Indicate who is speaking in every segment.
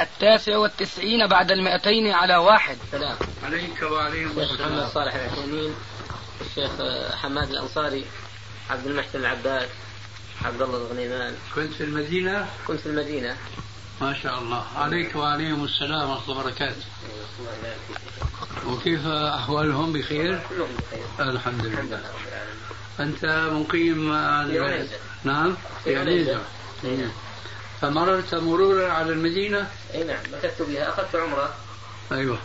Speaker 1: التاسع والتسعين بعد المئتين على واحد.
Speaker 2: سلام. عليك وعليهم الشيخ محمد صالح العثيمين الشيخ حماد الأنصاري عبد المحسن العباس عبد الله الغنيمان.
Speaker 3: كنت في المدينة؟
Speaker 2: كنت في المدينة.
Speaker 3: ما شاء الله. عليك وعليهم السلام ورحمة الله وبركاته. وكيف أحوالهم؟ بخير؟
Speaker 2: كلهم بخير.
Speaker 3: الحمد لله. أنت مقيم
Speaker 2: في عنيزة
Speaker 3: نعم؟ في عنيزة فمررت مرورا على المدينة؟
Speaker 2: اي نعم مكثت بها أخذت عمرة.
Speaker 3: أيوه.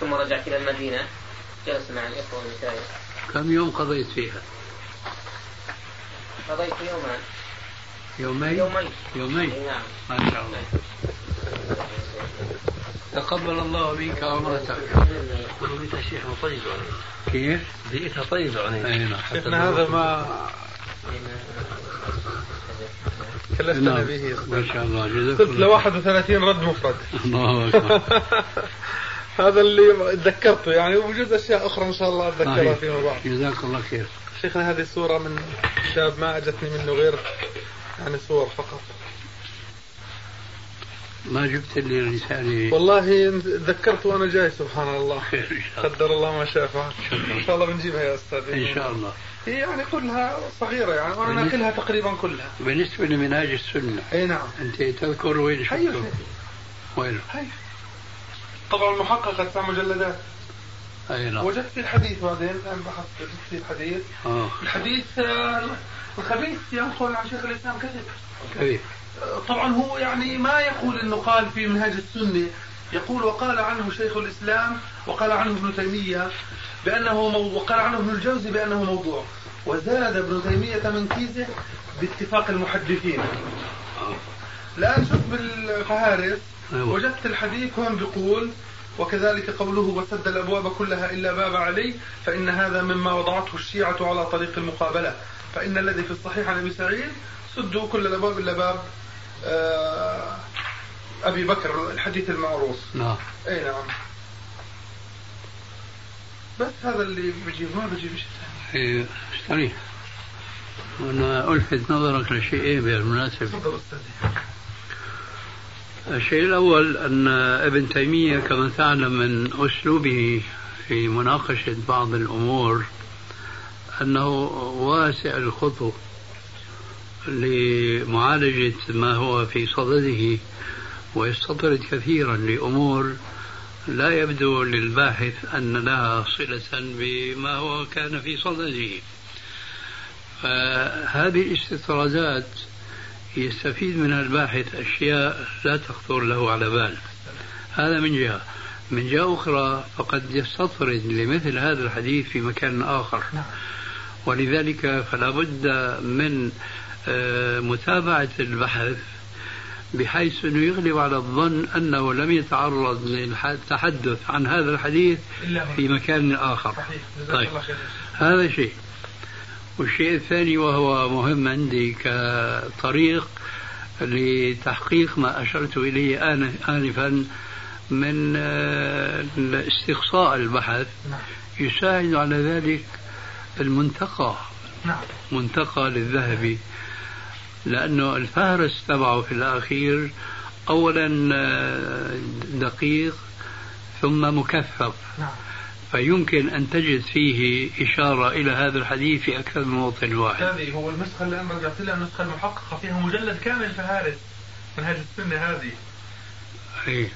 Speaker 2: ثم رجعت إلى المدينة. جلست مع الإخوة والمشايخ
Speaker 3: كم يوم قضيت فيها؟
Speaker 2: قضيت يومان.
Speaker 3: يومين؟
Speaker 2: يومين.
Speaker 3: يومين.
Speaker 2: اي نعم.
Speaker 3: ما شاء الله. تقبل الله منك عمرتك.
Speaker 4: بيئتها شيخ طيب
Speaker 3: كيف؟
Speaker 4: بيئتها طيبة يعني.
Speaker 3: أي نعم
Speaker 5: شيخنا هذا ما كلفتنا
Speaker 3: نعم.
Speaker 5: به.
Speaker 3: ما شاء الله جزاك
Speaker 5: قلت
Speaker 3: الله
Speaker 5: له 31 رد مفرد.
Speaker 3: الله أكبر.
Speaker 5: هذا اللي تذكرته يعني وبجوز أشياء أخرى ان شاء الله
Speaker 3: أتذكرها.
Speaker 5: فيما بعد.
Speaker 3: جزاك الله خير.
Speaker 5: شيخنا هذه صورة من شاب ما أجتني منه غير يعني صور فقط.
Speaker 3: ما جبت لي رسالة
Speaker 5: والله تذكرت وأنا جاي سبحان الله.
Speaker 3: خير إن شاء الله.
Speaker 5: قدر الله ما شاء فعل. إن شاء الله بنجيبها يا أستاذ
Speaker 3: إن شاء الله.
Speaker 5: هي يعني كلها صغيرة يعني
Speaker 3: وأنا
Speaker 5: ناكلها تقريبا كلها.
Speaker 3: بالنسبة لمنهاج السنة.
Speaker 5: أي نعم.
Speaker 3: أنت تذكر وين شفته؟ وين؟
Speaker 5: طبعا المحققة تسع مجلدات
Speaker 3: أي نعم.
Speaker 5: وجدت في الحديث بعدين الآن بحثت وجدت في الحديث.
Speaker 3: آه.
Speaker 5: الحديث آه، الخبيث ينقل عن شيخ الإسلام كذب.
Speaker 3: كيف؟
Speaker 5: طبعا هو يعني ما يقول إنه قال في منهج السنة. يقول وقال عنه شيخ الإسلام وقال عنه ابن تيمية بأنه موضوع وقال عنه ابن الجوزي بأنه موضوع. وزاد ابن تيمية من كيسه باتفاق المحدثين. الان شوف بالفهارس
Speaker 3: أيوة.
Speaker 5: وجدت الحديث هون بيقول وكذلك قوله وسد الأبواب كلها إلا باب علي فإن هذا مما وضعته الشيعة على طريق المقابلة. فإن الذي في الصحيح عن أبي سعيد سدوا كل الأبواب إلا باب آه، أبي بكر الحديث المعروف
Speaker 3: نعم.
Speaker 5: أي نعم. بس هذا اللي بجيب ما بجيب شيء ثاني.
Speaker 3: إيه، استريح أنا ألفت نظرك لشيئين بالمناسبة
Speaker 5: تفضل أستاذي.
Speaker 3: الشيء الأول أن ابن تيمية كما تعلم من أسلوبه في مناقشة بعض الأمور أنه واسع الخطو. لمعالجة ما هو في صدده ويستطرد كثيرا لأمور لا يبدو للباحث أن لها صلة بما هو كان في صدده. فهذه الاستطرادات يستفيد منها الباحث أشياء لا تخطر له على بال. هذا من جهة. من جهة أخرى فقد يستطرد لمثل هذا الحديث في مكان آخر. ولذلك فلا بد من متابعة البحث بحيث أنه يغلب على الظن أنه لم يتعرض للتحدث عن هذا الحديث. في مكان آخر. طيب. هذا شيء. والشيء الثاني وهو مهم عندي كطريق لتحقيق ما أشرت إليه آن- آنفا من آه، استقصاء البحث
Speaker 5: نعم.
Speaker 3: يساعد على ذلك المنتقى.
Speaker 5: نعم.
Speaker 3: منتقى للذهبي. لأنه الفهرس تبعه في الأخير أولا آه، دقيق ثم مكثف
Speaker 5: نعم.
Speaker 3: فيمكن أن تجد فيه إشارة إلى هذا الحديث في أكثر من موطن واحد.
Speaker 5: هذه هو النسخة اللي أنا رجعت لها النسخة المحققة فيها مجلد كامل فهارس منهج السنة هذه.
Speaker 3: إيه.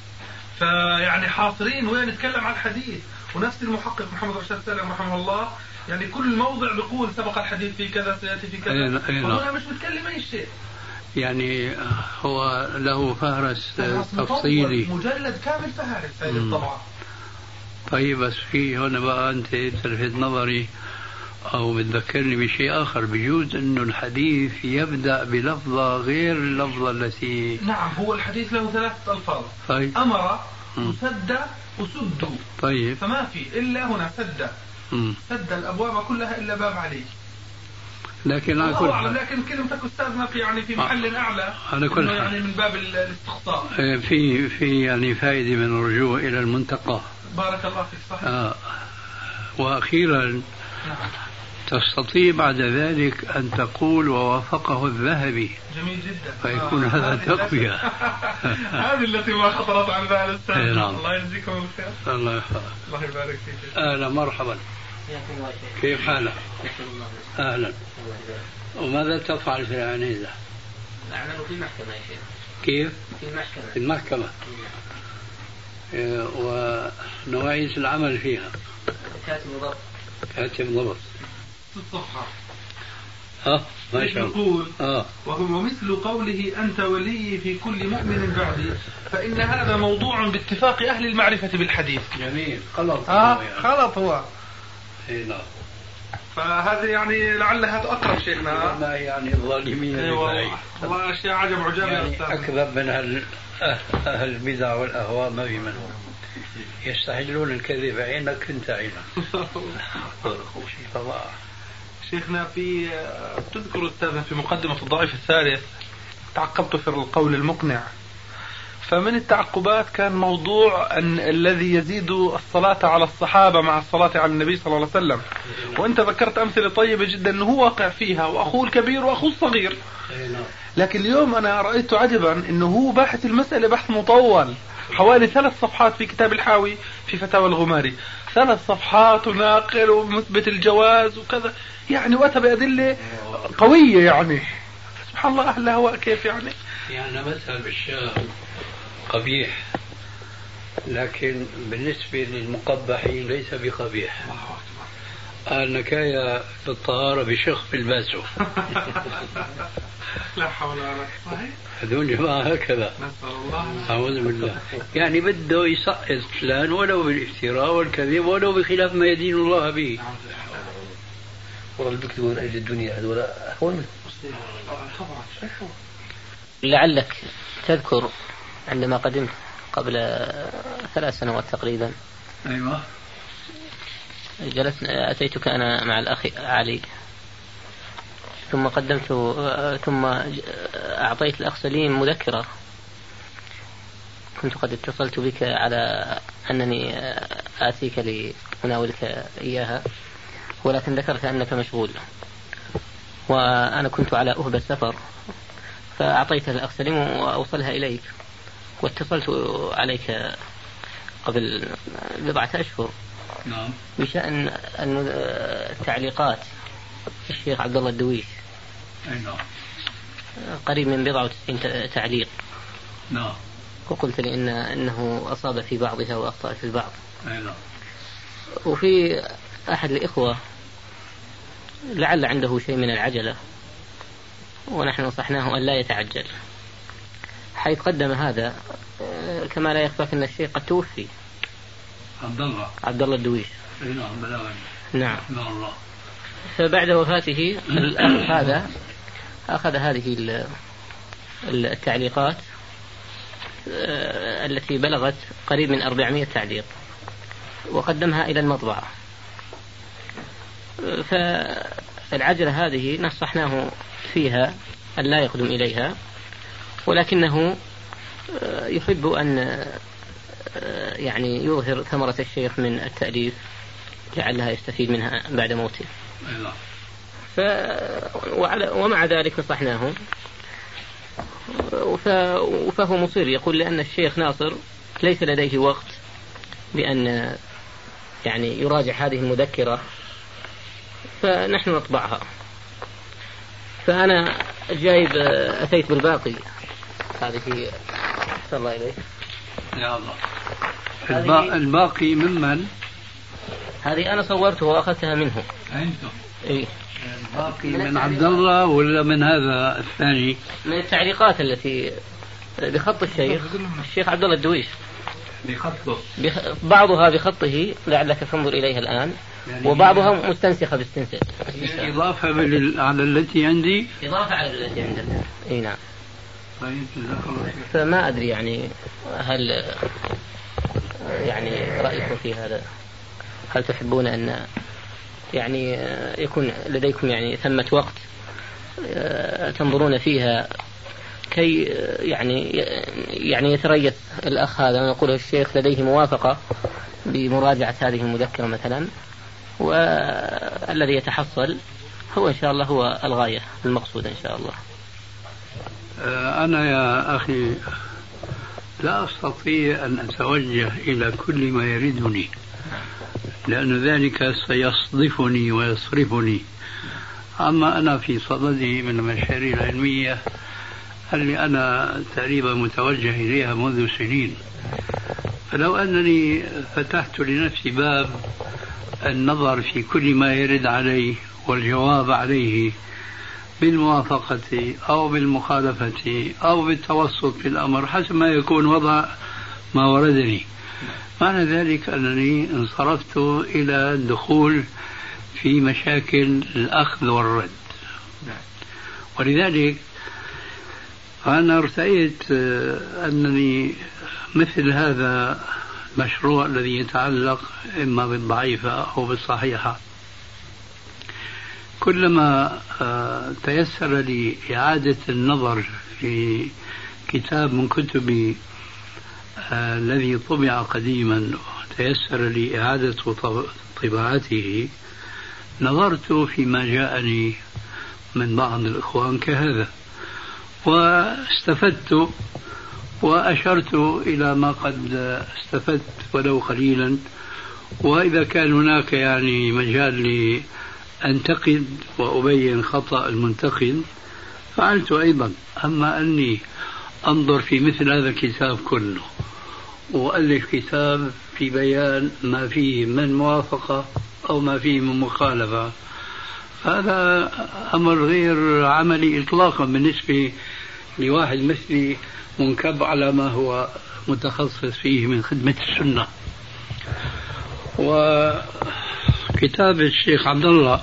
Speaker 5: فيعني حاصرين وين نتكلم عن الحديث. ونفس المحقق محمد رشاد سالم رحمه الله يعني كل موضع بيقول سبق الحديث في كذا سيأتي في كذا.
Speaker 3: أي نعم، أي نعم.
Speaker 5: وهنا مش متكلم أي شيء.
Speaker 3: يعني هو له فهرس
Speaker 5: فهرس مطول،
Speaker 3: تفصيلي.
Speaker 5: مجلد كامل فهارس هذه
Speaker 3: مم.
Speaker 5: الطبعة
Speaker 3: طيب بس في هنا بقى أنت تلفت نظري أو بتذكرني بشيء آخر. بجوز أنه الحديث يبدأ بلفظة غير اللفظة التي
Speaker 5: نعم هو الحديث له ثلاثة ألفاظ.
Speaker 3: طيب.
Speaker 5: أمر
Speaker 3: مم.
Speaker 5: سد وسدوا
Speaker 3: طيب.
Speaker 5: فما في إلا هنا سد. سد الأبواب كلها إلا باب علي.
Speaker 3: لكن على كل حال
Speaker 5: لكن كلمتك أستاذنا في يعني في محل أعلى
Speaker 3: على كل حال.
Speaker 5: يعني من باب ال- الاستقصاء
Speaker 3: آه، في في يعني فائدة من الرجوع إلى المنتقى.
Speaker 5: بارك الله فيك صحيح.
Speaker 3: آه. وأخيرا
Speaker 5: نعم.
Speaker 3: تستطيع بعد ذلك أن تقول ووافقه الذهبي.
Speaker 5: جميل جدا.
Speaker 3: فيكون
Speaker 5: آه،
Speaker 3: هذا تقوية.
Speaker 5: هذه التي ما خطرت على بال الأستاذ.
Speaker 3: إيه نعم.
Speaker 5: الله يجزيكم الخير.
Speaker 3: الله يحفظك.
Speaker 5: الله يبارك فيك.
Speaker 3: أهلا مرحبا. كيف حالك؟
Speaker 2: يبارك.
Speaker 3: وماذا تفعل في العنيزة؟
Speaker 2: أعمل في المحكمة يا شيخ.
Speaker 3: كيف؟
Speaker 2: في المحكمة.
Speaker 3: في المحكمة. آه، ونوعية العمل فيها.
Speaker 2: كاتب ضبط.
Speaker 3: كاتب ضبط.
Speaker 5: الصفحة.
Speaker 3: آه ما شاء الله.
Speaker 5: يقول
Speaker 3: آه.
Speaker 5: وهو مثل قوله أنت ولي في كل مؤمن بعدي فإن هذا موضوع باتفاق أهل المعرفة بالحديث.
Speaker 3: جميل. غلط
Speaker 5: آه غلط هو
Speaker 3: اي نعم.
Speaker 5: فهذه يعني لعلها أقرب شيخنا.
Speaker 3: ما يعني الظالمين ببعيد
Speaker 5: والله. أشياء عجب عجاب
Speaker 3: يعني أكذب من هال أهل البدع والأهواء ما في منهم. يستحلون الكذب عينك أنت عينك.
Speaker 5: شيخنا في تذكر أستاذنا في مقدمة الضعيف الثالث تعقبت في القول المقنع. فمن التعقبات كان موضوع أن الذي يزيد الصلاة على الصحابة مع الصلاة على النبي صلى الله عليه وسلم. وأنت ذكرت أمثلة طيبة جدا أنه هو واقع فيها وأخوه الكبير وأخوه الصغير. لكن اليوم أنا رأيت عجبا أنه هو باحث المسألة بحث مطول. حوالي ثلاث صفحات في كتاب الحاوي في فتاوى الغماري. ثلاث صفحات وناقل ومثبت الجواز وكذا. يعني وأتى بأدلة قوية يعني. سبحان الله أهل الهواء كيف يعني
Speaker 3: يعني مذهب الشام قبيح. لكن بالنسبة للمقبحين ليس بقبيح. النكاية للطهارة بشخ في الباسو
Speaker 5: لا حول ولا قوة.
Speaker 3: هذول جماعة هكذا.
Speaker 5: نسأل الله.
Speaker 3: أعوذ بالله. يعني بده يسقط فلان ولو بالافتراء والكذب ولو بخلاف ما يدين الله به.
Speaker 4: والله بيكتبوا من أجل الدنيا هذول اهون منهم.
Speaker 2: لعلك تذكر عندما قدمت قبل ثلاث سنوات تقريبا.
Speaker 3: أيوة.
Speaker 2: جلست أتيتك أنا مع الأخ علي. ثم قدمت ثم أعطيت الأخ سليم مذكرة. كنت قد اتصلت بك على أنني آتيك لأناولك إياها ولكن ذكرت أنك مشغول. وأنا كنت على أهب السفر فأعطيتها الأخ سليم وأوصلها إليك. واتصلت عليك قبل بضعة أشهر.
Speaker 3: نعم.
Speaker 2: بشأن التعليقات الشيخ عبد الله الدويش.
Speaker 3: أي نعم.
Speaker 2: قريب من بضعة وتسعين تعليق.
Speaker 3: نعم.
Speaker 2: وقلت لي إن أنه أصاب في بعضها وأخطأ في البعض.
Speaker 3: أي نعم.
Speaker 2: وفي أحد الإخوة لعل عنده شيء من العجلة ونحن نصحناه أن لا يتعجل. حيث قدم هذا كما لا يخفاك أن الشيخ قد توفي.
Speaker 3: عبد الله
Speaker 2: عبد الله الدويش
Speaker 3: نعم.
Speaker 2: نعم
Speaker 3: الله.
Speaker 2: فبعد وفاته الأخ هذا أخذ هذه ال- التعليقات آه، التي بلغت قريب من 400 تعليق وقدمها إلى المطبعة. فالعجلة هذه نصحناه فيها أن لا يقدم إليها. ولكنه آه، يحب أن آه، يعني يظهر ثمرة الشيخ من التأليف لعلها يستفيد منها بعد موته.
Speaker 3: نعم.
Speaker 2: ف... وعلى... ومع ذلك نصحناه ف... فهو مصر يقول لأن الشيخ ناصر ليس لديه وقت بأن يعني يراجع هذه المذكرة فنحن نطبعها. فأنا جايب أتيت بالباقي. هذه أحسن الله إليك.
Speaker 3: يا الله.
Speaker 2: هذه-
Speaker 3: البا- الباقي ممن؟
Speaker 2: هذه أنا صورته وأخذتها منه.
Speaker 3: أنتم
Speaker 2: إيه
Speaker 3: الباقي من عبد الله ولا من هذا الثاني؟
Speaker 2: من التعليقات التي بخط الشيخ الشيخ عبد الله الدويش.
Speaker 3: بخطه.
Speaker 2: بخ- بعضها بخطه لعلك تنظر إليها الآن.
Speaker 3: يعني
Speaker 2: وبعضها مستنسخة باستنساخ.
Speaker 3: إضافة بال- على التي عندي؟
Speaker 2: إضافة على التي عندك. أي نعم.
Speaker 3: طيب
Speaker 2: فما أدري يعني هل يعني رأيكم في هذا؟ هل تحبون أن يعني يكون لديكم يعني ثمة وقت تنظرون فيها كي يعني يعني يتريث الأخ هذا؟ ونقول الشيخ لديه موافقة بمراجعة هذه المذكرة مثلا والذي يتحصل هو إن شاء الله هو الغاية المقصودة إن شاء الله.
Speaker 3: أنا يا أخي لا أستطيع أن أتوجه إلى كل ما يردني لأن ذلك سيصدفني ويصرفني. أما أنا في صدده من المشاريع العلمية اللي أنا تقريبا متوجه إليها منذ سنين. فلو أنني فتحت لنفسي باب النظر في كل ما يرد عليه والجواب عليه بالموافقة أو بالمخالفة أو بالتوسط في الأمر حسب ما يكون وضع ما وردني. معنى ذلك أنني انصرفت إلى الدخول في مشاكل الأخذ والرد. ولذلك أنا ارتأيت أنني مثل هذا المشروع الذي يتعلق إما بالضعيفة أو بالصحيحة كلما آه، تيسر لي إعادة النظر في كتاب من كتبي آه، الذي طبع قديما تيسر لي إعادة طباعته نظرت فيما جاءني من بعض الإخوان كهذا واستفدت وأشرت إلى ما قد استفدت ولو قليلا وإذا كان هناك يعني مجال لي أنتقد وأبين خطأ المنتقد؟ فعلت أيضا. أما أني أنظر في مثل هذا الكتاب كله وألف كتاب في بيان ما فيه من موافقة أو ما فيه من مخالفة. هذا أمر غير عملي إطلاقا بالنسبة لواحد مثلي منكب على ما هو متخصص فيه من خدمة السنة. وكتاب الشيخ عبد الله.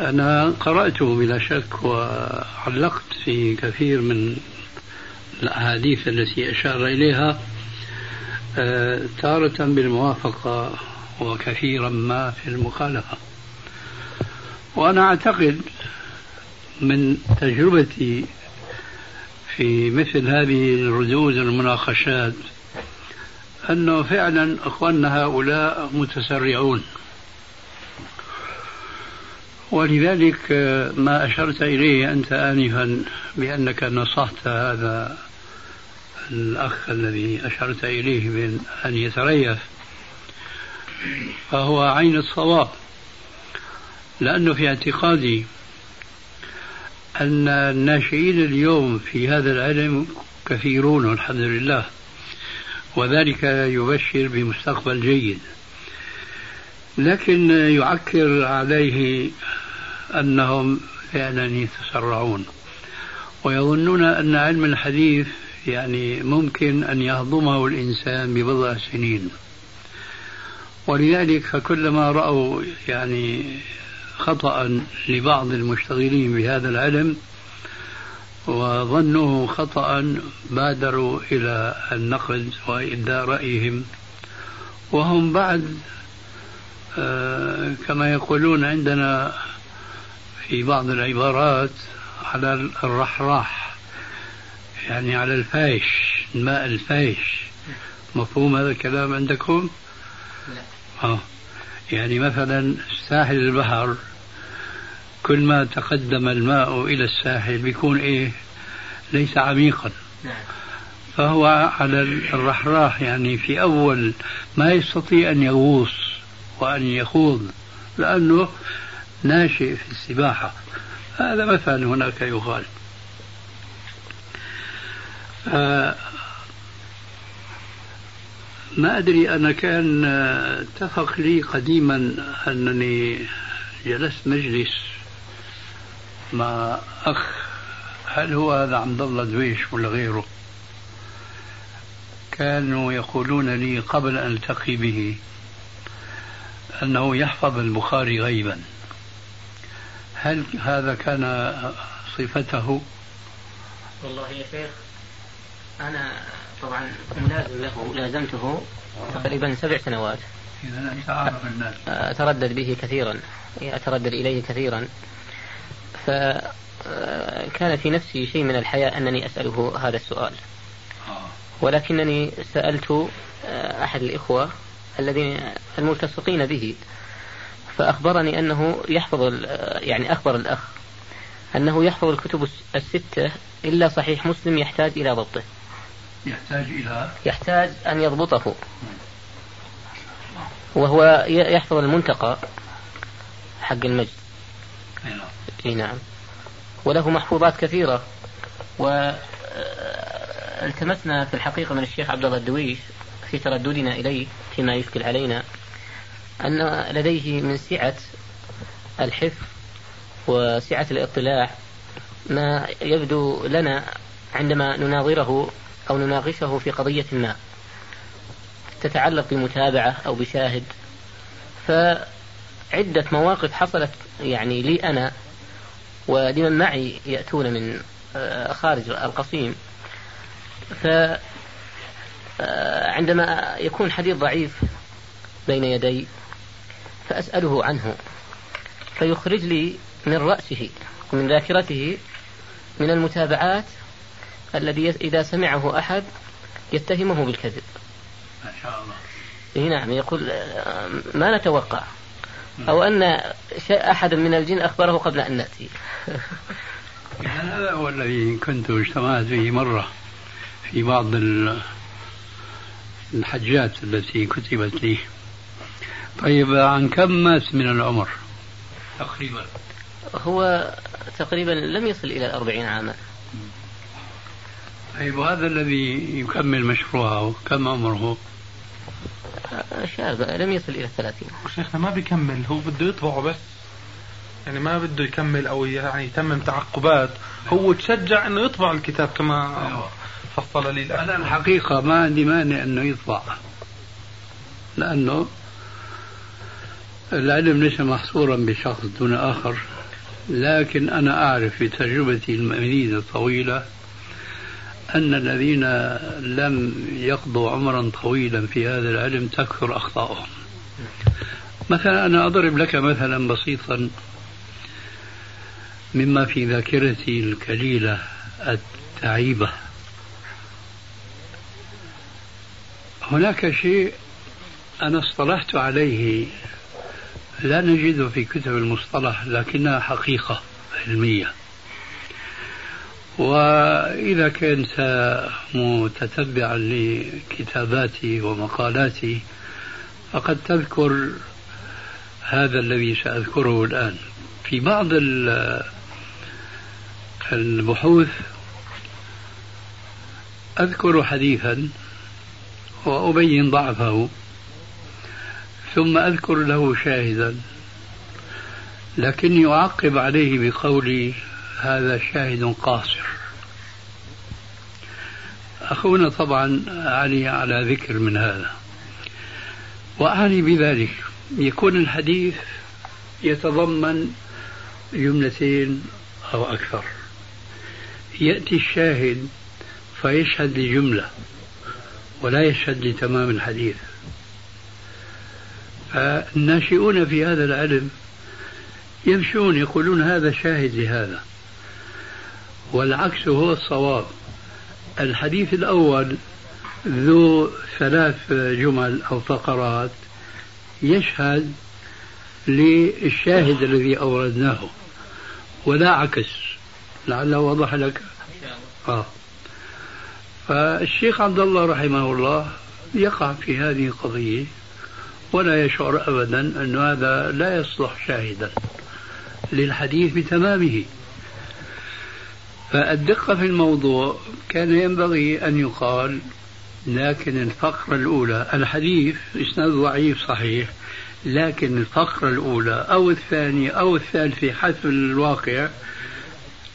Speaker 3: أنا قرأته بلا شك وعلقت في كثير من الأحاديث التي أشار إليها آه، تارة بالموافقة وكثيرا ما في المخالفة. وأنا أعتقد من تجربتي في مثل هذه الردود والمناقشات أنه فعلا أخواننا هؤلاء متسرعون. ولذلك ما أشرت إليه أنت آنفا بأنك نصحت هذا الأخ الذي أشرت إليه من أن يتريث. فهو عين الصواب. لأنه في اعتقادي أن الناشئين اليوم في هذا العلم كثيرون والحمد لله. وذلك يبشر بمستقبل جيد. لكن يعكر عليه أنهم فعلا يتسرعون. ويظنون أن علم الحديث يعني ممكن أن يهضمه الإنسان ببضع سنين. ولذلك فكلما رأوا يعني خطأ لبعض المشتغلين بهذا العلم وظنوه خطأ بادروا إلى النقد وإبداء رأيهم. وهم بعد آه، كما يقولون عندنا في بعض العبارات على الرحراح يعني على الفايش الماء الفايش مفهوم هذا الكلام عندكم؟ لا. آه. يعني مثلا ساحل البحر كل ما تقدم الماء إلى الساحل بيكون إيه ليس عميقا نعم. فهو على الرحراح يعني في أول ما يستطيع أن يغوص وأن يخوض لأنه ناشئ في السباحة. هذا مثلا هناك يقال. آه، ما أدري أنا كان اتفق لي قديما أنني جلست مجلس مع أخ. هل هو هذا عبد الله دويش ولا غيره؟ كانوا يقولون لي قبل أن ألتقي به أنه يحفظ البخاري غيبا. هل هذا كان صفته؟
Speaker 2: والله يا شيخ أنا طبعا ملازم له لازمته تقريبا سبع سنوات.
Speaker 3: إذا أنت أعرف الناس.
Speaker 2: أتردد به كثيرا. أتردد إليه كثيرا. فكان في نفسي شيء من الحياء أنني أسأله هذا السؤال. ولكنني سألت أحد الإخوة الذين الملتصقين به. فأخبرني أنه يحفظ يعني أخبر الأخ أنه يحفظ الكتب الستة إلا صحيح مسلم يحتاج إلى ضبطه.
Speaker 3: يحتاج إلى
Speaker 2: يحتاج أن يضبطه. وهو يحفظ المنتقى حق المجد.
Speaker 3: نعم.
Speaker 2: أي نعم. وله محفوظات كثيرة. و التمسنا في الحقيقة من الشيخ عبد الله الدويش في ترددنا إليه فيما يشكل علينا. أن لديه من سعة الحفظ وسعة الاطلاع ما يبدو لنا عندما نناظره أو نناقشه في قضية ما تتعلق بمتابعة أو بشاهد. فعدة مواقف حصلت يعني لي أنا ولمن معي يأتون من آه، خارج القصيم. ف آه، يكون حديث ضعيف بين يدي فأسأله عنه. فيخرج لي من رأسه ومن ذاكرته من المتابعات الذي إذا سمعه أحد يتهمه بالكذب.
Speaker 3: ما شاء الله.
Speaker 2: إيه نعم يقول ما نتوقع؟ أو أن شيء أحد من الجن أخبره قبل أن نأتي.
Speaker 3: هذا هو الذي كنت اجتمعت به مرة في بعض الحجات التي كتبت لي. طيب عن كم مات من العمر؟ تقريبا.
Speaker 2: هو تقريبا لم يصل إلى الأربعين عاما.
Speaker 3: طيب وهذا الذي يكمل مشروعه كم عمره؟
Speaker 2: شاب لم يصل إلى الثلاثين.
Speaker 5: شيخنا ما بيكمل هو بده يطبعه بس. يعني ما بده يكمل أو يعني يتمم تعقبات. هو تشجع أنه يطبع الكتاب كما فصل لي
Speaker 3: أنا الحقيقة ما عندي مانع أنه يطبع. لأنه العلم ليس محصورا بشخص دون آخر لكن أنا أعرف بتجربتي المديدة الطويلة أن الذين لم يقضوا عمرا طويلا في هذا العلم تكثر أخطاؤهم. مثلا أنا أضرب لك مثلا بسيطا مما في ذاكرتي الكليلة التعيبة. هناك شيء أنا اصطلحت عليه لا نجده في كتب المصطلح لكنها حقيقة علمية. وإذا كنت متتبعا لكتاباتي ومقالاتي فقد تذكر هذا الذي سأذكره الآن. في بعض البحوث أذكر حديثا وأبين ضعفه. ثم أذكر له شاهدا. لكني أعقب عليه بقولي هذا شاهد قاصر. أخونا طبعا علي على ذكر من هذا. وأعني بذلك. يكون الحديث يتضمن جملتين أو أكثر. يأتي الشاهد فيشهد لجملة ولا يشهد لتمام الحديث. فالناشئون في هذا العلم يمشون يقولون هذا شاهد لهذا. والعكس هو الصواب. الحديث الأول ذو ثلاث جمل أو فقرات يشهد للشاهد الذي أوردناه ولا عكس. لعله وضح لك؟ آه. فالشيخ عبد الله رحمه الله يقع في هذه القضية. ولا يشعر أبدا أن هذا لا يصلح شاهدا للحديث بتمامه. فالدقة في الموضوع كان ينبغي أن يقال لكن الفقرة الأولى الحديث إسناد ضعيف صحيح لكن الفقرة الأولى أو الثانية أو الثالثة حسب الواقع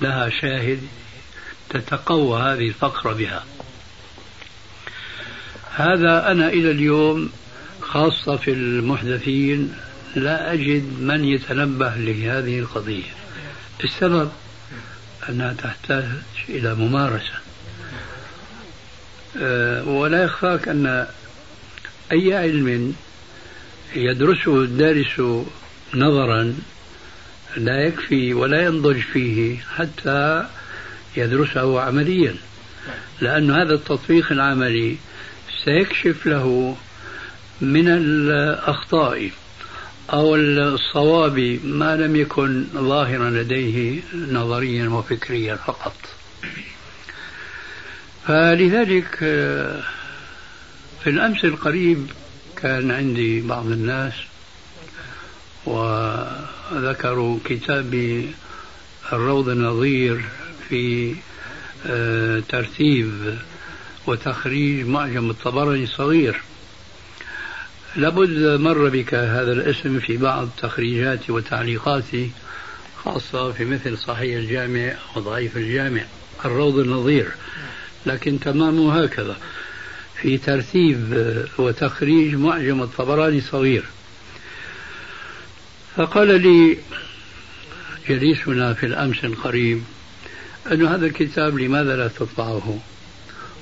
Speaker 3: لها شاهد تتقوى هذه الفقرة بها. هذا أنا إلى اليوم خاصة في المحدثين لا أجد من يتنبه لهذه القضية. السبب أنها تحتاج إلى ممارسة. آه، ولا يخفاك أن أي علم يدرسه الدارس نظرا لا يكفي ولا ينضج فيه حتى يدرسه عمليا. لأن هذا التطبيق العملي سيكشف له من الأخطاء أو الصواب ما لم يكن ظاهرا لديه نظريا وفكريا فقط. فلذلك في الأمس القريب كان عندي بعض الناس وذكروا كتابي الروض النظير في آه، ترتيب وتخريج معجم الطبراني الصغير. لابد مر بك هذا الاسم في بعض تخريجاتي وتعليقاتي خاصة في مثل صحيح الجامع وضعيف الجامع الروض النظير. لكن تمامه هكذا. في ترتيب وتخريج معجم الطبراني صغير فقال لي جليسنا في الأمس القريب أن هذا الكتاب لماذا لا تطبعه؟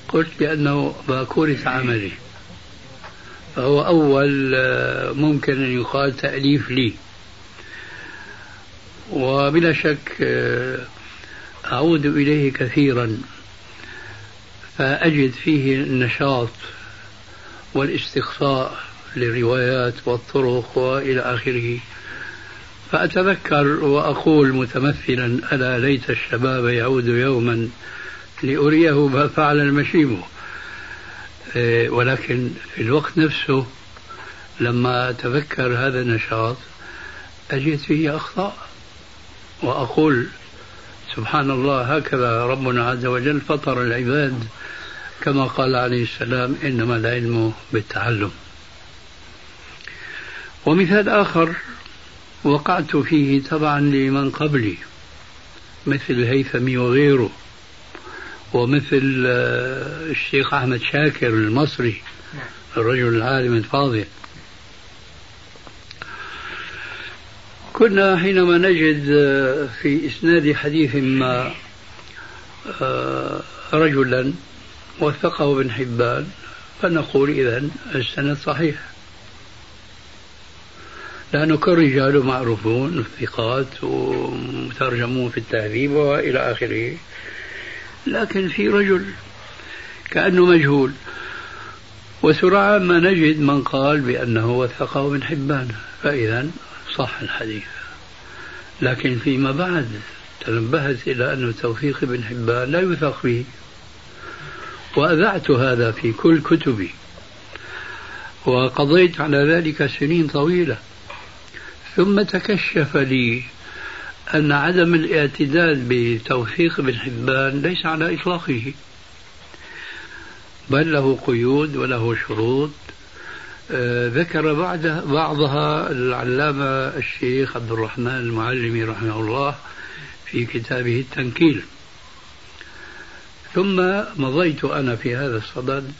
Speaker 3: قلت لأنه باكورة عملي. فهو أول ممكن أن يقال تأليف لي. وبلا شك أعود إليه كثيرا. فأجد فيه النشاط والاستقصاء للروايات والطرق وإلى آخره. فأتذكر وأقول متمثلا ألا ليت الشباب يعود يوما لأريه ما فعل المشيب ولكن في الوقت نفسه لما أتذكر هذا النشاط أجد فيه أخطاء. وأقول سبحان الله هكذا ربنا عز وجل فطر العباد كما قال عليه السلام إنما العلم بالتعلم. ومثال آخر وقعت فيه تبعا لمن قبلي مثل الهيثمي وغيره. ومثل آه، الشيخ أحمد شاكر المصري الرجل العالم الفاضل. كنا حينما نجد آه، في إسناد حديث ما آه، رجلا وثقه ابن حبان فنقول إذا السند صحيح. لأنه كل رجاله معروفون ثقات ومترجمون في التهذيب وإلى آخره. لكن في رجل كأنه مجهول. وسرعان ما نجد من قال بأنه وثقه ابن حبان. فإذا صح الحديث. لكن فيما بعد تنبهت إلى أن توثيق ابن حبان لا يوثق به وأذعت هذا في كل كتبي. وقضيت على ذلك سنين طويلة. ثم تكشف لي أن عدم الاعتداد بتوثيق ابن حبان ليس على إطلاقه. بل له قيود وله شروط. آه، ذكر بعد بعضها العلامة الشيخ عبد الرحمن المعلمي رحمه الله في كتابه التنكيل. ثم مضيت أنا في هذا الصدد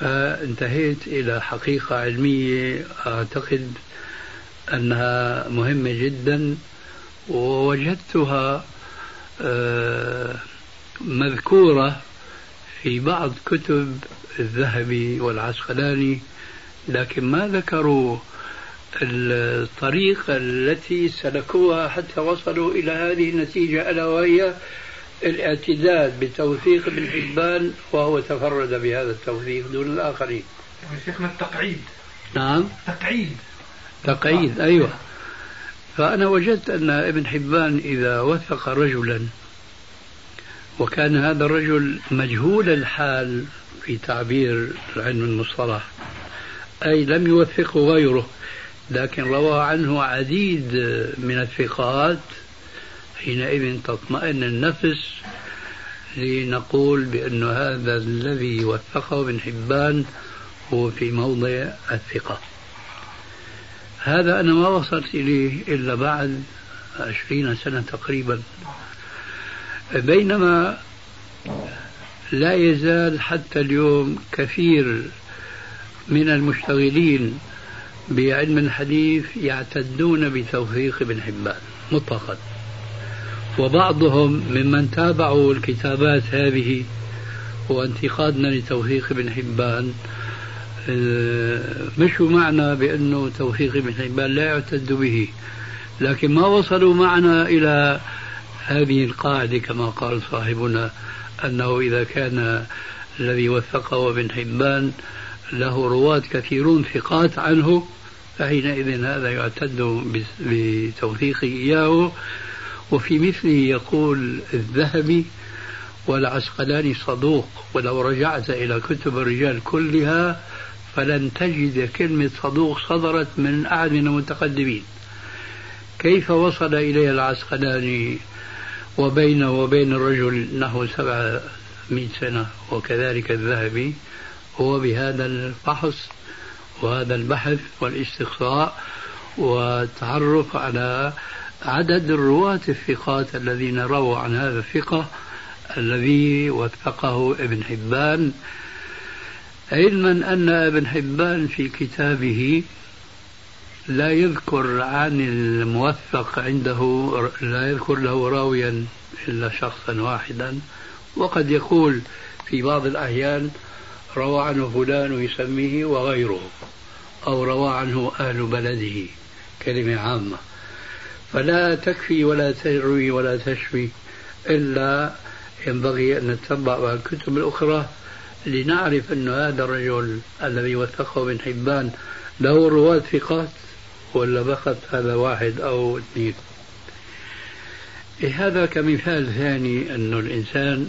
Speaker 3: فانتهيت إلى حقيقة علمية. أعتقد أنها مهمة جدا. ووجدتها آه، مذكورة في بعض كتب الذهبي والعسقلاني لكن ما ذكروا الطريقة التي سلكوها حتى وصلوا إلى هذه النتيجة ألا وهي الاعتداد بتوثيق ابن حبان وهو تفرد بهذا التوثيق دون الآخرين.
Speaker 5: شيخنا التقعيد.
Speaker 3: نعم.
Speaker 5: تقعيد
Speaker 3: تقعيد أيوة. فأنا وجدت أن ابن حبان إذا وثق رجلا وكان هذا الرجل مجهول الحال في تعبير علم المصطلح أي لم يوثقه غيره لكن روى عنه عديد من الثقات حينئذ تطمئن النفس لنقول بأن هذا الذي وثقه ابن حبان هو في موضع الثقة. هذا أنا ما وصلت إليه إلا بعد عشرين سنة تقريبا. بينما لا يزال حتى اليوم كثير من المشتغلين بعلم الحديث يعتدون بتوثيق ابن حبان مطلقا. وبعضهم ممن تابعوا الكتابات هذه وانتقادنا لتوثيق ابن حبان آه، مش معنى بأنه توثيق ابن حبان لا يعتد به. لكن ما وصلوا معنا إلى هذه القاعدة كما قال صاحبنا أنه إذا كان الذي وثقه ابن حبان له رواة كثيرون ثقات عنه فحينئذ هذا يعتد بتوثيقه إياه. وفي مثله يقول الذهبي والعسقلاني صدوق ولو رجعت إلى كتب الرجال كلها فلن تجد كلمة صدوق صدرت من أحد من المتقدمين. كيف وصل إليها العسقلاني وبينه وبين الرجل نحو سبعمائة سنة وكذلك الذهبي؟ هو بهذا الفحص وهذا البحث والاستقصاء والتعرف على عدد الرواة الثقات الذين رووا عن هذا الثقة الذي وثقه ابن حبان علما أن ابن حبان في كتابه لا يذكر عن الموثق عنده لا يذكر له راويا إلا شخصا واحدا. وقد يقول في بعض الأحيان روى عنه فلان ويسميه وغيره أو روى عنه أهل بلده كلمة عامة. فلا تكفي ولا تروي ولا تشفي إلا ينبغي أن نتبع الكتب الأخرى لنعرف أن هذا الرجل الذي وثقه ابن حبان له رواة ثقات ولا فقط هذا واحد أو اثنين؟ هذا كمثال ثاني أن الإنسان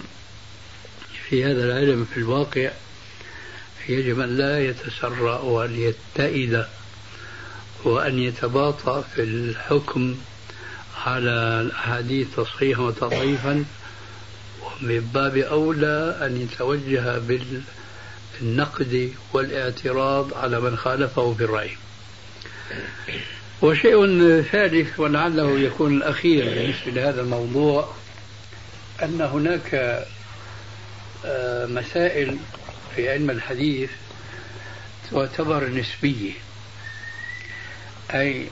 Speaker 3: في هذا العلم في الواقع يجب أن لا يتسرع وأن يتئد وأن يتباطأ في الحكم على الأحاديث تصحيحا وتضعيفا ومن باب أولى أن يتوجه بالنقد والاعتراض على من خالفه في الرأي. وشيء ثالث ولعله يكون الأخير بالنسبة لهذا الموضوع أن هناك آه، مسائل في علم الحديث تعتبر نسبية. أي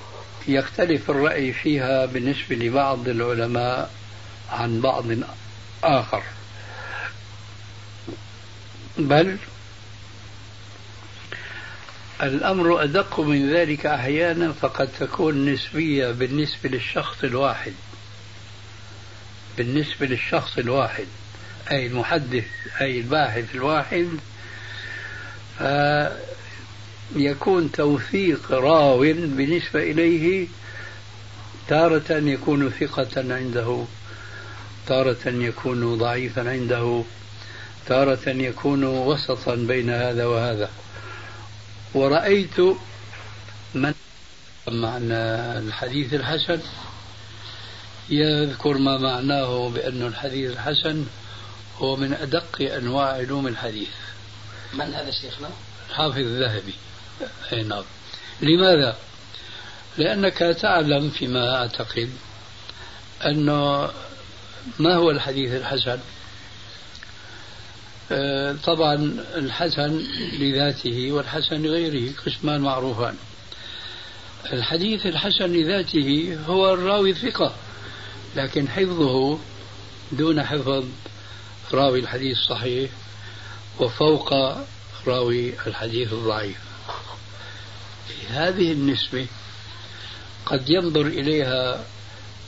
Speaker 3: يختلف الرأي فيها بالنسبة لبعض العلماء عن بعض آخر. بل الأمر أدق من ذلك أحيانا فقد تكون نسبية بالنسبة للشخص الواحد. بالنسبة للشخص الواحد أي المحدث أي الباحث الواحد يكون توثيق راو بالنسبة إليه تارة يكون ثقة عنده. تارة يكون ضعيفا عنده تارة يكون وسطا بين هذا وهذا ورأيت من معنى الحديث الحسن يذكر ما معناه بأن الحديث الحسن هو من أدق أنواع علوم الحديث
Speaker 1: من هذا شيخنا؟
Speaker 3: الحافظ الذهبي أي نعم لماذا؟ لأنك تعلم فيما أعتقد أنه ما هو الحديث الحسن؟ آه، طبعا الحسن لذاته والحسن لغيره قسمان معروفان الحديث الحسن لذاته هو الراوي الثقة لكن حفظه دون حفظ راوي الحديث الصحيح وفوق راوي الحديث الضعيف في هذه النسبة قد ينظر إليها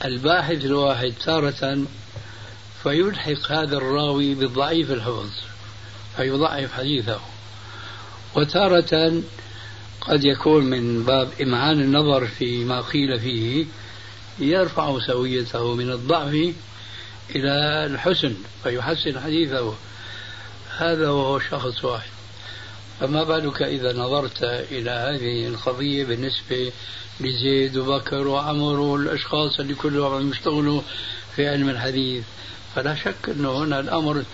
Speaker 3: الباحث الواحد تارة فيلحق هذا الراوي بالضعيف الحفظ فيضعف حديثه. وتارة قد يكون من باب إمعان النظر فيما قيل فيه يرفع سويته من الضعف إلى الحسن فيحسن حديثه. هذا وهو شخص واحد. فما بالك إذا نظرت إلى هذه القضية بالنسبة لزيد وبكر وعمر والأشخاص اللي كلهم عم يشتغلوا في علم الحديث؟ فلا شك أنه هنا الأمر